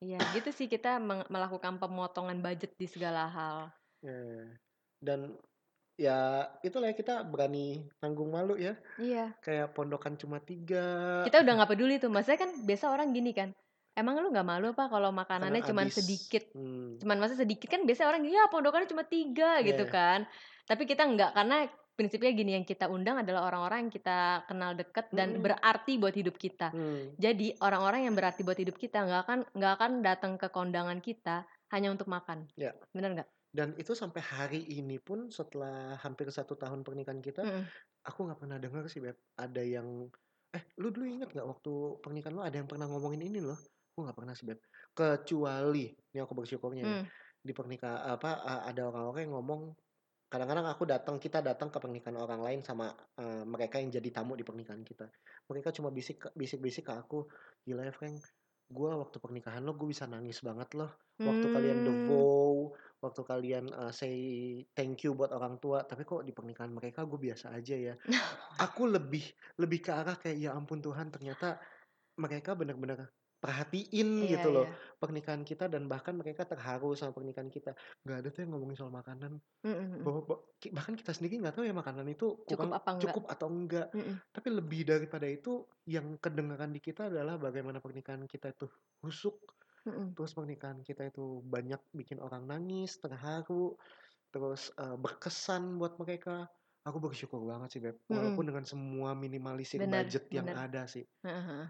Iya, gitu sih kita melakukan pemotongan budget di segala hal. Ya. dan ya itulah ya kita berani tanggung malu ya Iya. kayak pondokan cuma tiga Kita udah nggak peduli tuh. Maksudnya kan biasa orang gini kan. Emang lu nggak malu apa kalau makanannya cuma sedikit? Hmm. cuman masa sedikit kan biasa orang ya pondokannya cuma tiga gitu Iya. kan tapi kita nggak karena prinsipnya gini yang kita undang adalah orang-orang yang kita kenal deket dan Mm-mm. berarti buat hidup kita Hmm. jadi orang-orang yang berarti buat hidup kita nggak akan nggak akan datang ke kondangan kita hanya untuk makan Ya. benar nggak dan itu sampai hari ini pun setelah hampir satu tahun pernikahan kita Mm-mm. aku nggak pernah dengar sih beb ada yang eh lu dulu inget nggak waktu pernikahan lu ada yang pernah ngomongin ini loh aku nggak pernah sih beb kecuali ini aku bersyukurnya ya Mm. di pernikahan apa ada orang-orang yang ngomong kadang-kadang aku datang kita datang ke pernikahan orang lain sama uh, mereka yang jadi tamu di pernikahan kita mereka cuma bisik bisik-bisik ke aku gila ya Frank gue waktu pernikahan lo gue bisa nangis banget loh waktu kalian the Hmm. vow waktu kalian uh, say thank you buat orang tua tapi kok di pernikahan mereka gue biasa aja ya aku lebih lebih ke arah kayak ya ampun Tuhan ternyata mereka benar-benar perhatiin Iya, gitu loh iya. pernikahan kita dan bahkan mereka terharu sama pernikahan kita nggak ada tuh yang ngomongin soal makanan Mm-mm. bahwa bahwa- ki- bahkan kita sendiri nggak tahu ya makanan itu Cukup kurang apa enggak? cukup atau enggak Mm-mm. tapi lebih daripada itu yang kedengaran di kita adalah bagaimana pernikahan kita itu husuk Mm-mm. terus pernikahan kita itu banyak bikin orang nangis terharu terus eh, berkesan buat mereka aku bersyukur banget sih beb walaupun dengan semua minimalisir Benar, budget yang benar. ada sih Heeh.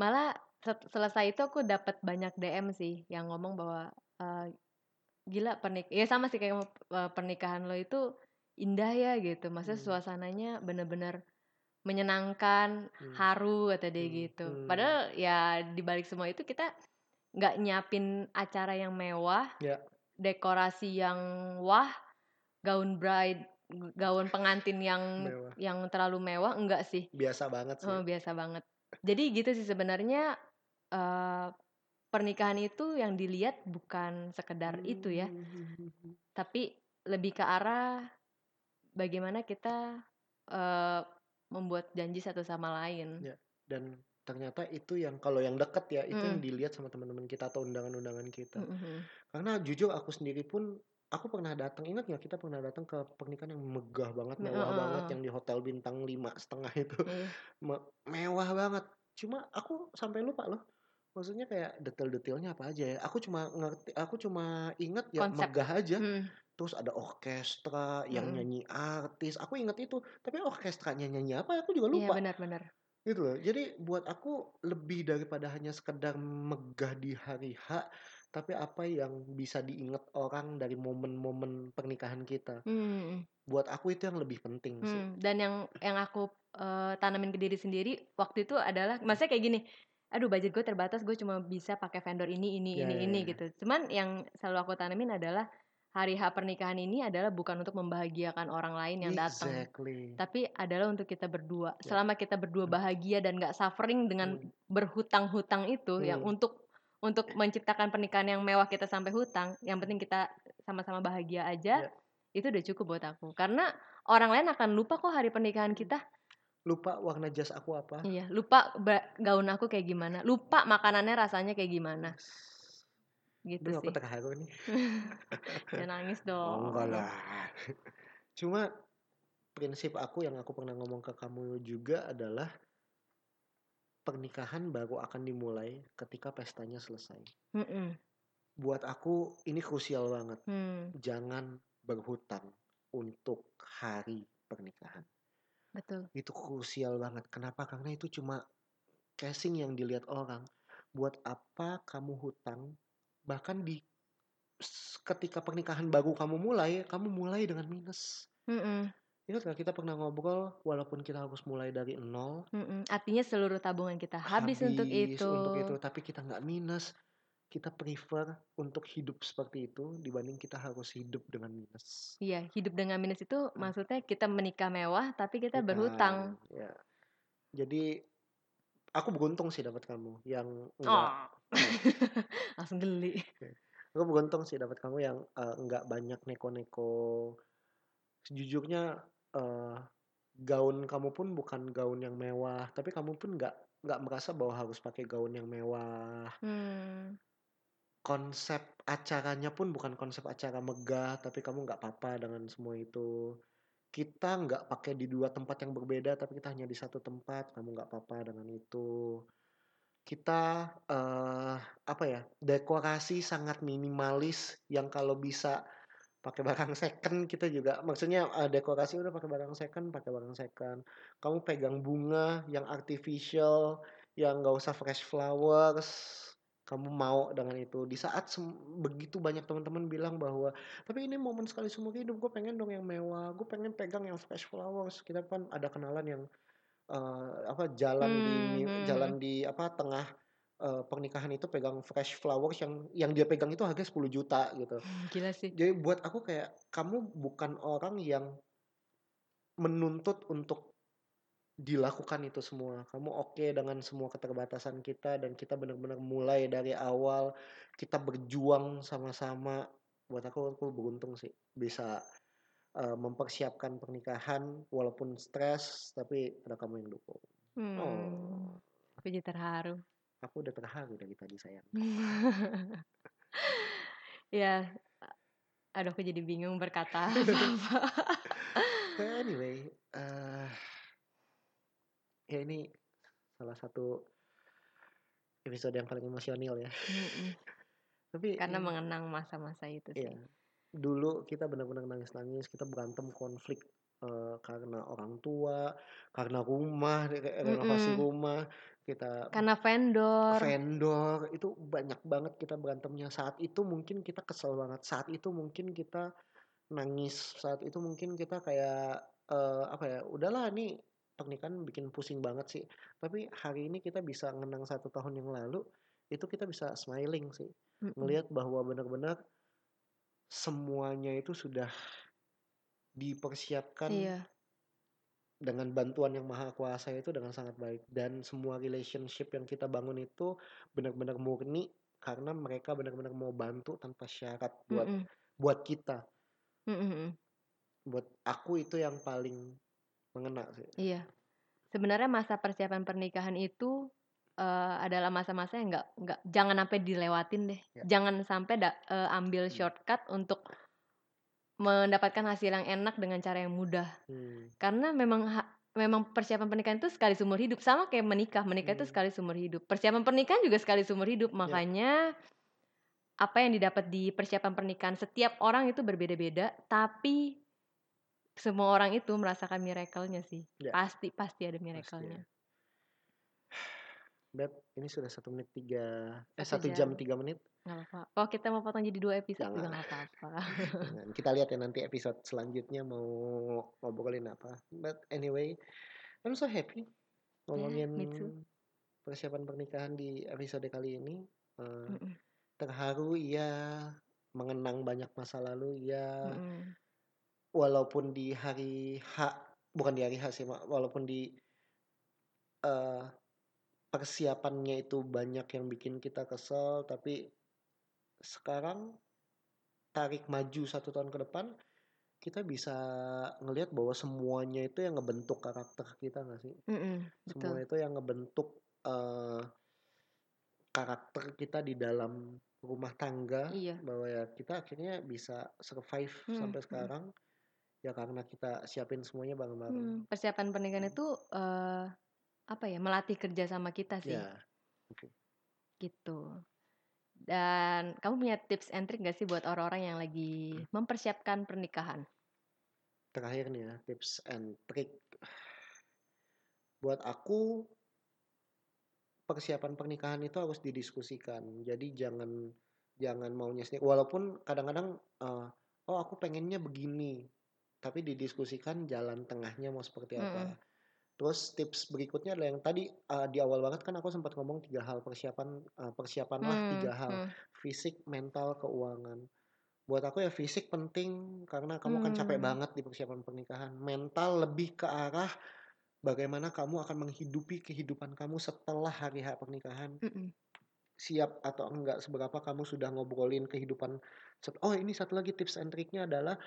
Malah selesai itu aku dapat banyak DM sih yang ngomong bahwa eh, gila pernik ya sama sih kayak pernikahan lo itu indah ya gitu. Maksudnya Hmm. suasananya bener-bener menyenangkan, Hmm. haru kata dia Hmm, gitu. hmm. Padahal ya di balik semua itu kita nggak nyiapin acara yang mewah, Ya. dekorasi yang wah, gaun bride, gaun pengantin yang Mewah. yang terlalu mewah enggak sih. biasa banget sih Oh, biasa banget. Jadi gitu sih sebenarnya eh, pernikahan itu yang dilihat bukan sekedar itu ya, Hmm. tapi lebih ke arah bagaimana kita eh, membuat janji satu sama lain. Ya. dan ternyata itu yang kalau yang deket ya itu yang Mm. dilihat sama teman-teman kita atau undangan-undangan kita Mm-mm. karena jujur aku sendiri pun aku pernah datang ingat nggak kita pernah datang ke pernikahan yang megah banget Mm, mewah mm, banget mm. yang di hotel bintang lima setengah itu Iya. Me- mewah banget cuma aku sampai lupa loh maksudnya kayak detail-detailnya apa aja ya aku cuma ngerti aku cuma ingat ya Konsep. megah aja Mm. terus ada orkestra yang Mm-mm. nyanyi artis aku ingat itu tapi orkestranya nyanyi apa aku juga Iya lupa benar-benar. Gitu loh. Jadi buat aku lebih daripada hanya sekedar megah di hari H tapi apa yang bisa diingat orang dari momen-momen pernikahan kita. Hmm. buat aku itu yang lebih penting sih. Hmm, dan yang yang aku eh, tanamin ke diri sendiri waktu itu adalah maksudnya kayak gini aduh budget gue terbatas gue cuma bisa pakai vendor ini ini Ya, ini ya, ini ya. gitu. cuman yang selalu aku tanamin adalah hari H pernikahan ini adalah bukan untuk membahagiakan orang lain yang datang exactly. tapi adalah untuk kita berdua. Ya. selama kita berdua bahagia dan gak suffering dengan Hmm. berhutang-hutang itu yang Hmm. untuk untuk menciptakan pernikahan yang mewah kita sampai hutang yang penting kita sama-sama bahagia aja Ya. itu udah cukup buat aku. Karena orang lain akan lupa kok hari pernikahan kita. Lupa warna jas aku apa. Iya lupa gaun aku kayak gimana. Lupa makanannya rasanya kayak gimana gitu aku sih. terharu nih. Jangan nangis Oh, dong. enggak lah. Cuma prinsip aku yang aku pernah ngomong ke kamu juga adalah pernikahan baru akan dimulai ketika pestanya selesai. Mm-mm. buat aku ini krusial banget. Hmm, jangan berhutang untuk hari pernikahan. Betul. Itu krusial banget. Kenapa? Karena itu cuma casing yang dilihat orang. Buat apa kamu hutang bahkan di ketika pernikahan baru kamu mulai kamu mulai dengan minus Mm-mm. ingat gak kita pernah ngobrol walaupun kita harus mulai dari nol Mm-mm. artinya seluruh tabungan kita habis, untuk itu untuk itu tapi kita nggak minus kita prefer untuk hidup seperti itu dibanding kita harus hidup dengan minus Iya, hidup dengan minus itu maksudnya kita menikah mewah tapi kita Hutang, berhutang. ya jadi aku beruntung sih dapat kamu yang enggak Oh. Langsung geli. aku beruntung sih dapat kamu yang eh, enggak banyak neko-neko sejujurnya eh, gaun kamu pun bukan gaun yang mewah tapi kamu pun nggak nggak merasa bahwa harus pakai gaun yang mewah Hmm. konsep acaranya pun bukan konsep acara megah tapi kamu nggak apa-apa dengan semua itu kita nggak pakai di dua tempat yang berbeda tapi kita hanya di satu tempat kamu nggak apa-apa dengan itu. Kita eh apa ya dekorasi sangat minimalis yang kalau bisa pakai barang second kita juga. Maksudnya eh, dekorasi udah pakai barang second pakai barang second. Kamu pegang bunga yang artificial yang nggak usah fresh flowers kamu mau dengan itu. Di saat begitu banyak teman-teman bilang bahwa tapi ini momen sekali seumur hidup gue pengen dong yang mewah gue pengen pegang yang fresh flowers. Kita kan ada kenalan yang eh, apa jalan di Hmm, hmm, jalan di apa tengah eh, pernikahan itu pegang fresh flowers yang yang dia pegang itu harga 10 juta gitu. Gila sih. jadi buat aku kayak kamu bukan orang yang menuntut untuk dilakukan itu semua. Kamu oke dengan semua keterbatasan kita dan kita benar-benar mulai dari awal kita berjuang sama-sama. Buat aku aku beruntung sih bisa eh, mempersiapkan pernikahan walaupun stres tapi ada kamu yang dukung. Hmm. Oh, Aku jadi terharu. aku udah terharu dari tadi sayang. ya, aduh aku jadi bingung berkata apa. Anyway, eh ya ini salah satu episode yang paling emosional ya. Tapi Karena ini- mengenang masa-masa itu sih. Iya. Dulu kita benar-benar nangis-nangis, kita berantem konflik eh, karena orang tua, karena rumah, re- renovasi Mm-mm. rumah, kita Karena vendor. vendor itu banyak banget kita berantemnya. Saat itu mungkin kita kesel banget. Saat itu mungkin kita nangis. Saat itu mungkin kita kayak eh, apa ya? Udahlah nih pernikahan bikin pusing banget sih. Tapi hari ini kita bisa ngenang satu tahun yang lalu, itu kita bisa smiling sih ngelihat bahwa benar-benar semuanya itu sudah dipersiapkan Iya. dengan bantuan yang maha kuasa itu dengan sangat baik dan semua relationship yang kita bangun itu benar-benar murni karena mereka benar-benar mau bantu tanpa syarat buat Mm-mm. buat kita Mm-mm. buat aku itu yang paling mengena sih Iya. sebenarnya masa persiapan pernikahan itu eh, adalah masa-masa yang nggak nggak jangan sampai dilewatin deh. Ya. Jangan sampai da- eh, ambil Hmm. shortcut untuk mendapatkan hasil yang enak dengan cara yang mudah. Hmm. Karena memang ha- memang persiapan pernikahan itu sekali seumur hidup sama kayak menikah. Menikah itu Hmm. Ya. sekali seumur hidup. Persiapan pernikahan juga sekali seumur hidup. Makanya apa yang didapat di persiapan pernikahan setiap orang itu berbeda-beda, tapi semua orang itu merasakan miracle-nya sih. Ya. Pasti pasti ada Pasti miracle-nya. ya. Beb, ini sudah satu menit tiga, eh Satu jam tiga menit. Nggak apa-apa. Kalau kita mau potong jadi dua episode juga Jangan. nggak apa-apa. Jangan. Kita lihat ya nanti episode selanjutnya mau ngobrolin apa. But anyway, I'm so happy ngomongin me too. persiapan pernikahan di episode kali ini. Eh, Mm-mm, terharu iya, mengenang banyak masa lalu iya. mm-mm. Walaupun di hari H, bukan di hari H sih, Mak. walaupun di eh, persiapannya itu banyak yang bikin kita kesel, tapi sekarang tarik maju satu tahun ke depan, kita bisa ngelihat bahwa semuanya itu yang ngebentuk karakter kita nggak sih? Mm-mm, Semua betul. itu yang ngebentuk eh, karakter kita di dalam rumah tangga, Iya. bahwa ya kita akhirnya bisa survive Hmm, sampai hmm. Ya karena kita siapin semuanya bareng-bareng. Hmm, persiapan pernikahan itu eh, apa ya melatih kerja sama kita sih Ya, gitu. Dan kamu punya tips and trick gak sih buat orang-orang yang lagi mempersiapkan pernikahan? terakhir nih ya tips and trick. Buat aku persiapan pernikahan itu harus didiskusikan. Jadi jangan jangan maunya sendiri. Walaupun kadang-kadang eh, oh aku pengennya begini, tapi didiskusikan jalan tengahnya mau seperti apa. Mm-mm. Terus tips berikutnya adalah yang tadi eh, di awal banget kan aku sempat ngomong tiga hal persiapan eh, persiapanlah Hmm, tiga hal hmm, fisik, mental, keuangan. Buat aku ya fisik penting karena kamu kan capek Hmm. banget di persiapan pernikahan. Mental lebih ke arah bagaimana kamu akan menghidupi kehidupan kamu setelah hari H pernikahan. mm-mm. Siap atau enggak seberapa kamu sudah ngobrolin kehidupan. Oh, ini satu lagi tips and triknya adalah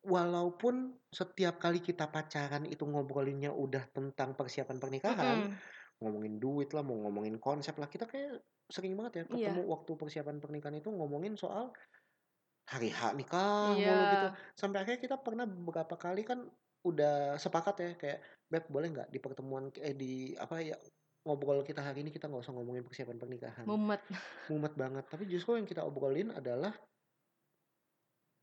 walaupun setiap kali kita pacaran itu ngobrolinnya udah tentang persiapan pernikahan, Mm-mm. ngomongin duit lah, mau ngomongin konsep lah. Kita kayak sering banget ya Iya. ketemu waktu persiapan pernikahan itu ngomongin soal hari H nikah Iya. mulu gitu. Sampai akhirnya kita pernah beberapa kali kan udah sepakat ya kayak Beb boleh nggak di pertemuan eh di apa ya ngobrol kita hari ini kita nggak usah ngomongin persiapan pernikahan. Mumet. Mumet banget. Tapi justru yang kita obrolin adalah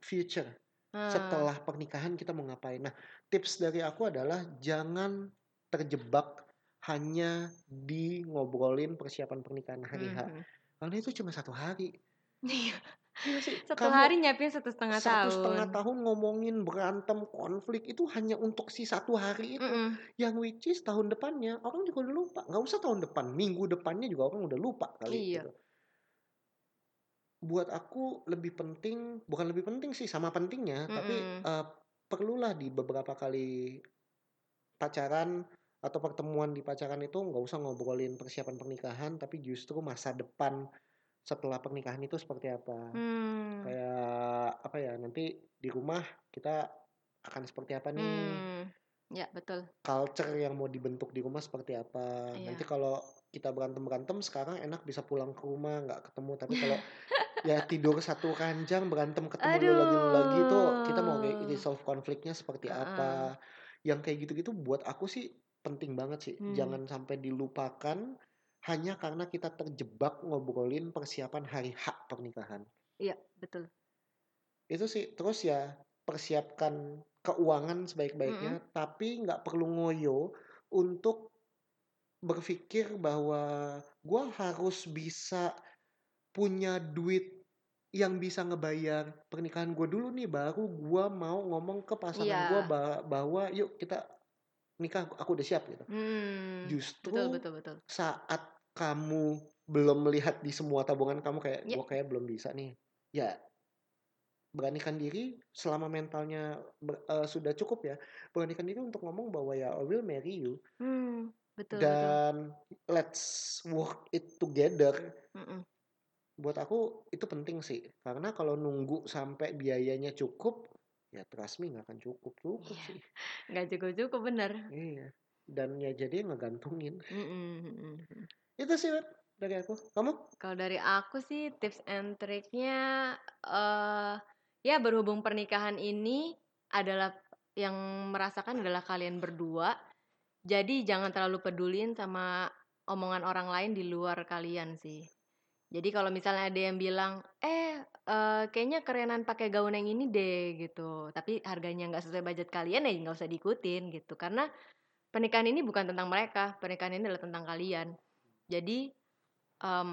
future Ah, setelah pernikahan kita mau ngapain. Nah, tips dari aku adalah jangan terjebak hanya di ngobrolin persiapan pernikahan hari H. mhm. Karena itu cuma satu hari. Iya. Iya. Satu Kamu hari nyiapin satu setengah satu tahun. setengah tahun ngomongin berantem konflik itu hanya untuk si satu hari itu. Mm-mm. Yang which is tahun depannya orang juga udah lupa. Nggak usah tahun depan, minggu depannya juga orang udah lupa kali Iya. gitu. Buat aku lebih penting, bukan lebih penting sih sama pentingnya, tapi Mm-mm. eh, perlulah di beberapa kali pacaran atau pertemuan di pacaran itu nggak usah ngobrolin persiapan pernikahan, tapi justru masa depan setelah pernikahan itu seperti apa. Hmm. Kayak apa ya nanti di rumah kita akan seperti apa nih? Hmm. Ya betul. culture yang mau dibentuk di rumah seperti apa. Iya. Nanti kalau kita berantem-berantem sekarang enak bisa pulang ke rumah nggak ketemu. Tapi kalau ya tidur satu ranjang berantem ketemu lu lagi lagi tuh kita mau kayak Aduh. resolve konfliknya seperti Heeh. apa. Yang kayak gitu-gitu buat aku sih penting banget sih. Hmm. Jangan sampai dilupakan hanya karena kita terjebak ngobrolin persiapan hari H pernikahan. Iya betul. Itu sih terus ya persiapkan keuangan sebaik-baiknya tapi nggak perlu ngoyo untuk berpikir bahwa gua harus bisa punya duit yang bisa ngebayar pernikahan gue dulu nih baru gua mau ngomong ke pasangan gua ba- bahwa yuk kita nikah aku udah siap gitu Hmm. justru Betul betul betul. saat kamu belum melihat di semua tabungan kamu kayak Ya. gua kayak belum bisa nih ya beranikan diri selama mentalnya ber- eh, sudah cukup ya beranikan diri untuk ngomong bahwa ya I will marry you Hmm. Betul betul. dan let's work it together Mm-mm. Buat aku itu penting sih karena kalau nunggu sampai biayanya cukup ya trust me nggak akan cukup cukup Iya. sih Nggak cukup cukup bener. iya dan ya jadi ngegantungin. Mm-mm, mm-mm. Itu sih dari aku. Kamu? Kalau dari aku sih tips and triknya eh ya berhubung pernikahan ini adalah yang merasakan adalah kalian berdua. Jadi jangan terlalu pedulin sama omongan orang lain di luar kalian sih. Jadi kalau misalnya ada yang bilang, eh eh, kayaknya kerenan pakai gaun yang ini deh gitu, tapi harganya nggak sesuai budget kalian ya nggak usah diikutin gitu. Karena pernikahan ini bukan tentang mereka, pernikahan ini adalah tentang kalian. Jadi em,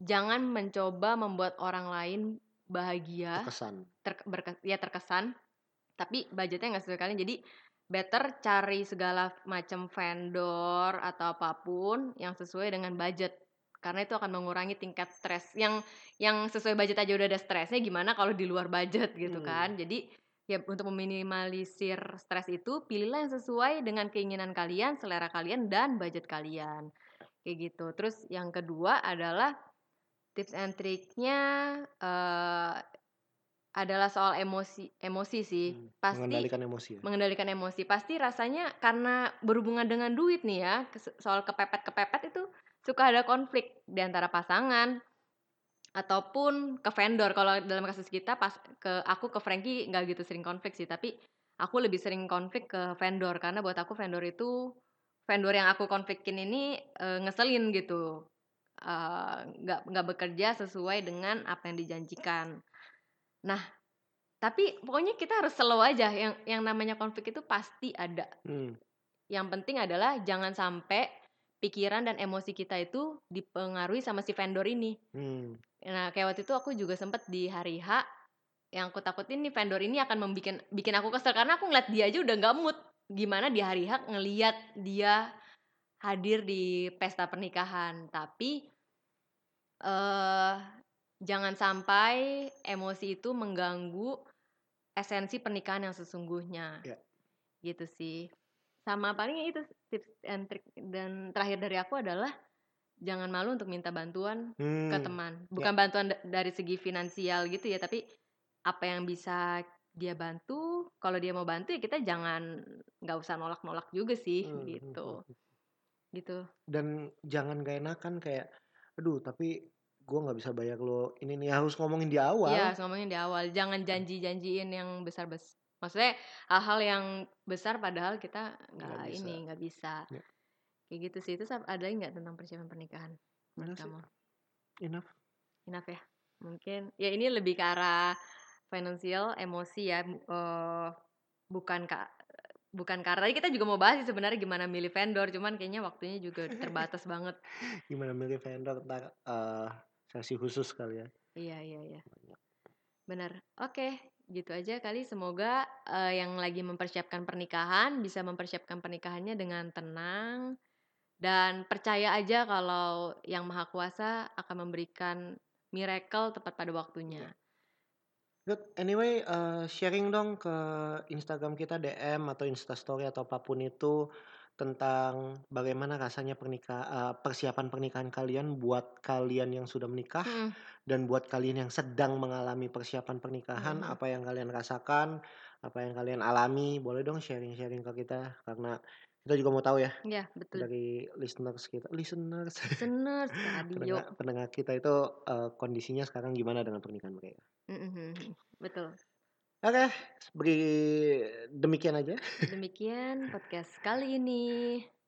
jangan mencoba membuat orang lain bahagia Kesan. ter, berke- ya terkesan tapi budgetnya nggak sesuai kalian jadi better cari segala macam vendor atau apa pun yang sesuai dengan budget karena itu akan mengurangi tingkat stres. Yang yang sesuai budget aja udah ada stresnya gimana kalau di luar budget gitu Hmm. kan. Jadi ya untuk meminimalisir stres itu pilihlah yang sesuai dengan keinginan kalian selera kalian dan budget kalian. Kayak gitu. Terus yang kedua adalah tips and triknya eh adalah soal emosi emosi sih. Hmm, pasti Mengendalikan emosi ya. mengendalikan emosi. Pasti rasanya karena berhubungan dengan duit nih ya soal kepepet kepepet itu suka ada konflik di antara pasangan ataupun ke vendor. Kalau dalam kasus kita pas ke aku ke Frankie nggak gitu sering konflik sih tapi aku lebih sering konflik ke vendor. Karena buat aku vendor itu vendor yang aku konflikin ini eh, ngeselin gitu. Eh, nggak nggak bekerja sesuai dengan apa yang dijanjikan. Nah tapi pokoknya kita harus slow aja. Yang yang namanya konflik itu pasti ada. Hmm. yang penting adalah jangan sampai pikiran dan emosi kita itu dipengaruhi sama si vendor ini Hmm. Nah, kayak waktu itu aku juga sempet di hari H yang aku takutin nih vendor ini akan membikin bikin aku kesel karena aku ngeliat dia aja udah nggak mood. Gimana di hari H ngeliat dia hadir di pesta pernikahan, tapi eh jangan sampai emosi itu mengganggu esensi pernikahan yang sesungguhnya. Ya. Gitu sih. Sama paling ya itu tips and trick dan terakhir dari aku adalah jangan malu untuk minta bantuan Hmm. ke teman. Bukan bantuan da- dari segi finansial gitu ya, tapi apa yang bisa dia bantu, kalau dia mau bantu ya kita jangan nggak usah nolak-nolak juga sih Hmm, hmm, gitu. hmm. Gitu. Dan jangan gak enakan kayak, aduh tapi gue nggak bisa bayar lo ini nih harus ngomongin di awal. Iya, harus ngomongin di awal. Jangan janji-janjiin yang besar-besar. Maksudnya hal-hal yang besar padahal kita nggak ini nggak bisa. Ya. Kayak gitu sih. Itu ada nggak tentang persiapan pernikahan Mana sih? kamu? Enough. Enough ya. Mungkin ya ini lebih ke arah finansial, emosi ya. eh, bukan kak bukan karena tadi kita juga mau bahas sih sebenarnya gimana milih vendor, cuman kayaknya waktunya juga terbatas banget. Gimana milih vendor ntar eh, sesi khusus kali ya. Iya, iya, iya. Benar. Oke, gitu aja kali. Semoga eh, yang lagi mempersiapkan pernikahan bisa mempersiapkan pernikahannya dengan tenang dan percaya aja kalau Yang Maha Kuasa akan memberikan miracle tepat pada waktunya. Good. Anyway, eh, sharing dong ke Instagram kita DM atau Instastory atau apa pun itu tentang bagaimana rasanya pernikahan persiapan pernikahan kalian buat kalian yang sudah menikah Mm-mm. dan buat kalian yang sedang mengalami persiapan pernikahan Mhm. apa yang kalian rasakan, apa yang kalian alami, boleh dong sharing-sharing ke kita karena kita juga mau tahu ya Ya, betul. dari listeners kita, listeners Listeners pendengar, pendengar kita itu eh, kondisinya sekarang gimana dengan pernikahan mereka. Mm-mm. Betul. Oke, beri demikian aja. Demikian podcast kali ini.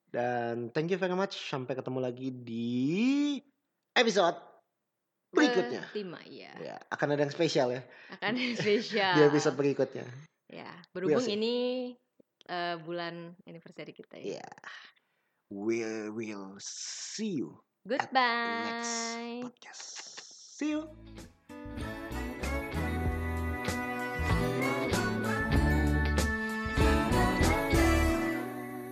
Dan thank you very much. Sampai ketemu lagi di episode berikutnya. Kelima, ya. Ya, akan ada yang spesial ya Akan spesial. di episode berikutnya. Ya, berhubung see. ini eh, bulan anniversary kita ya. Ya. We will see you at Goodbye. next podcast. See you.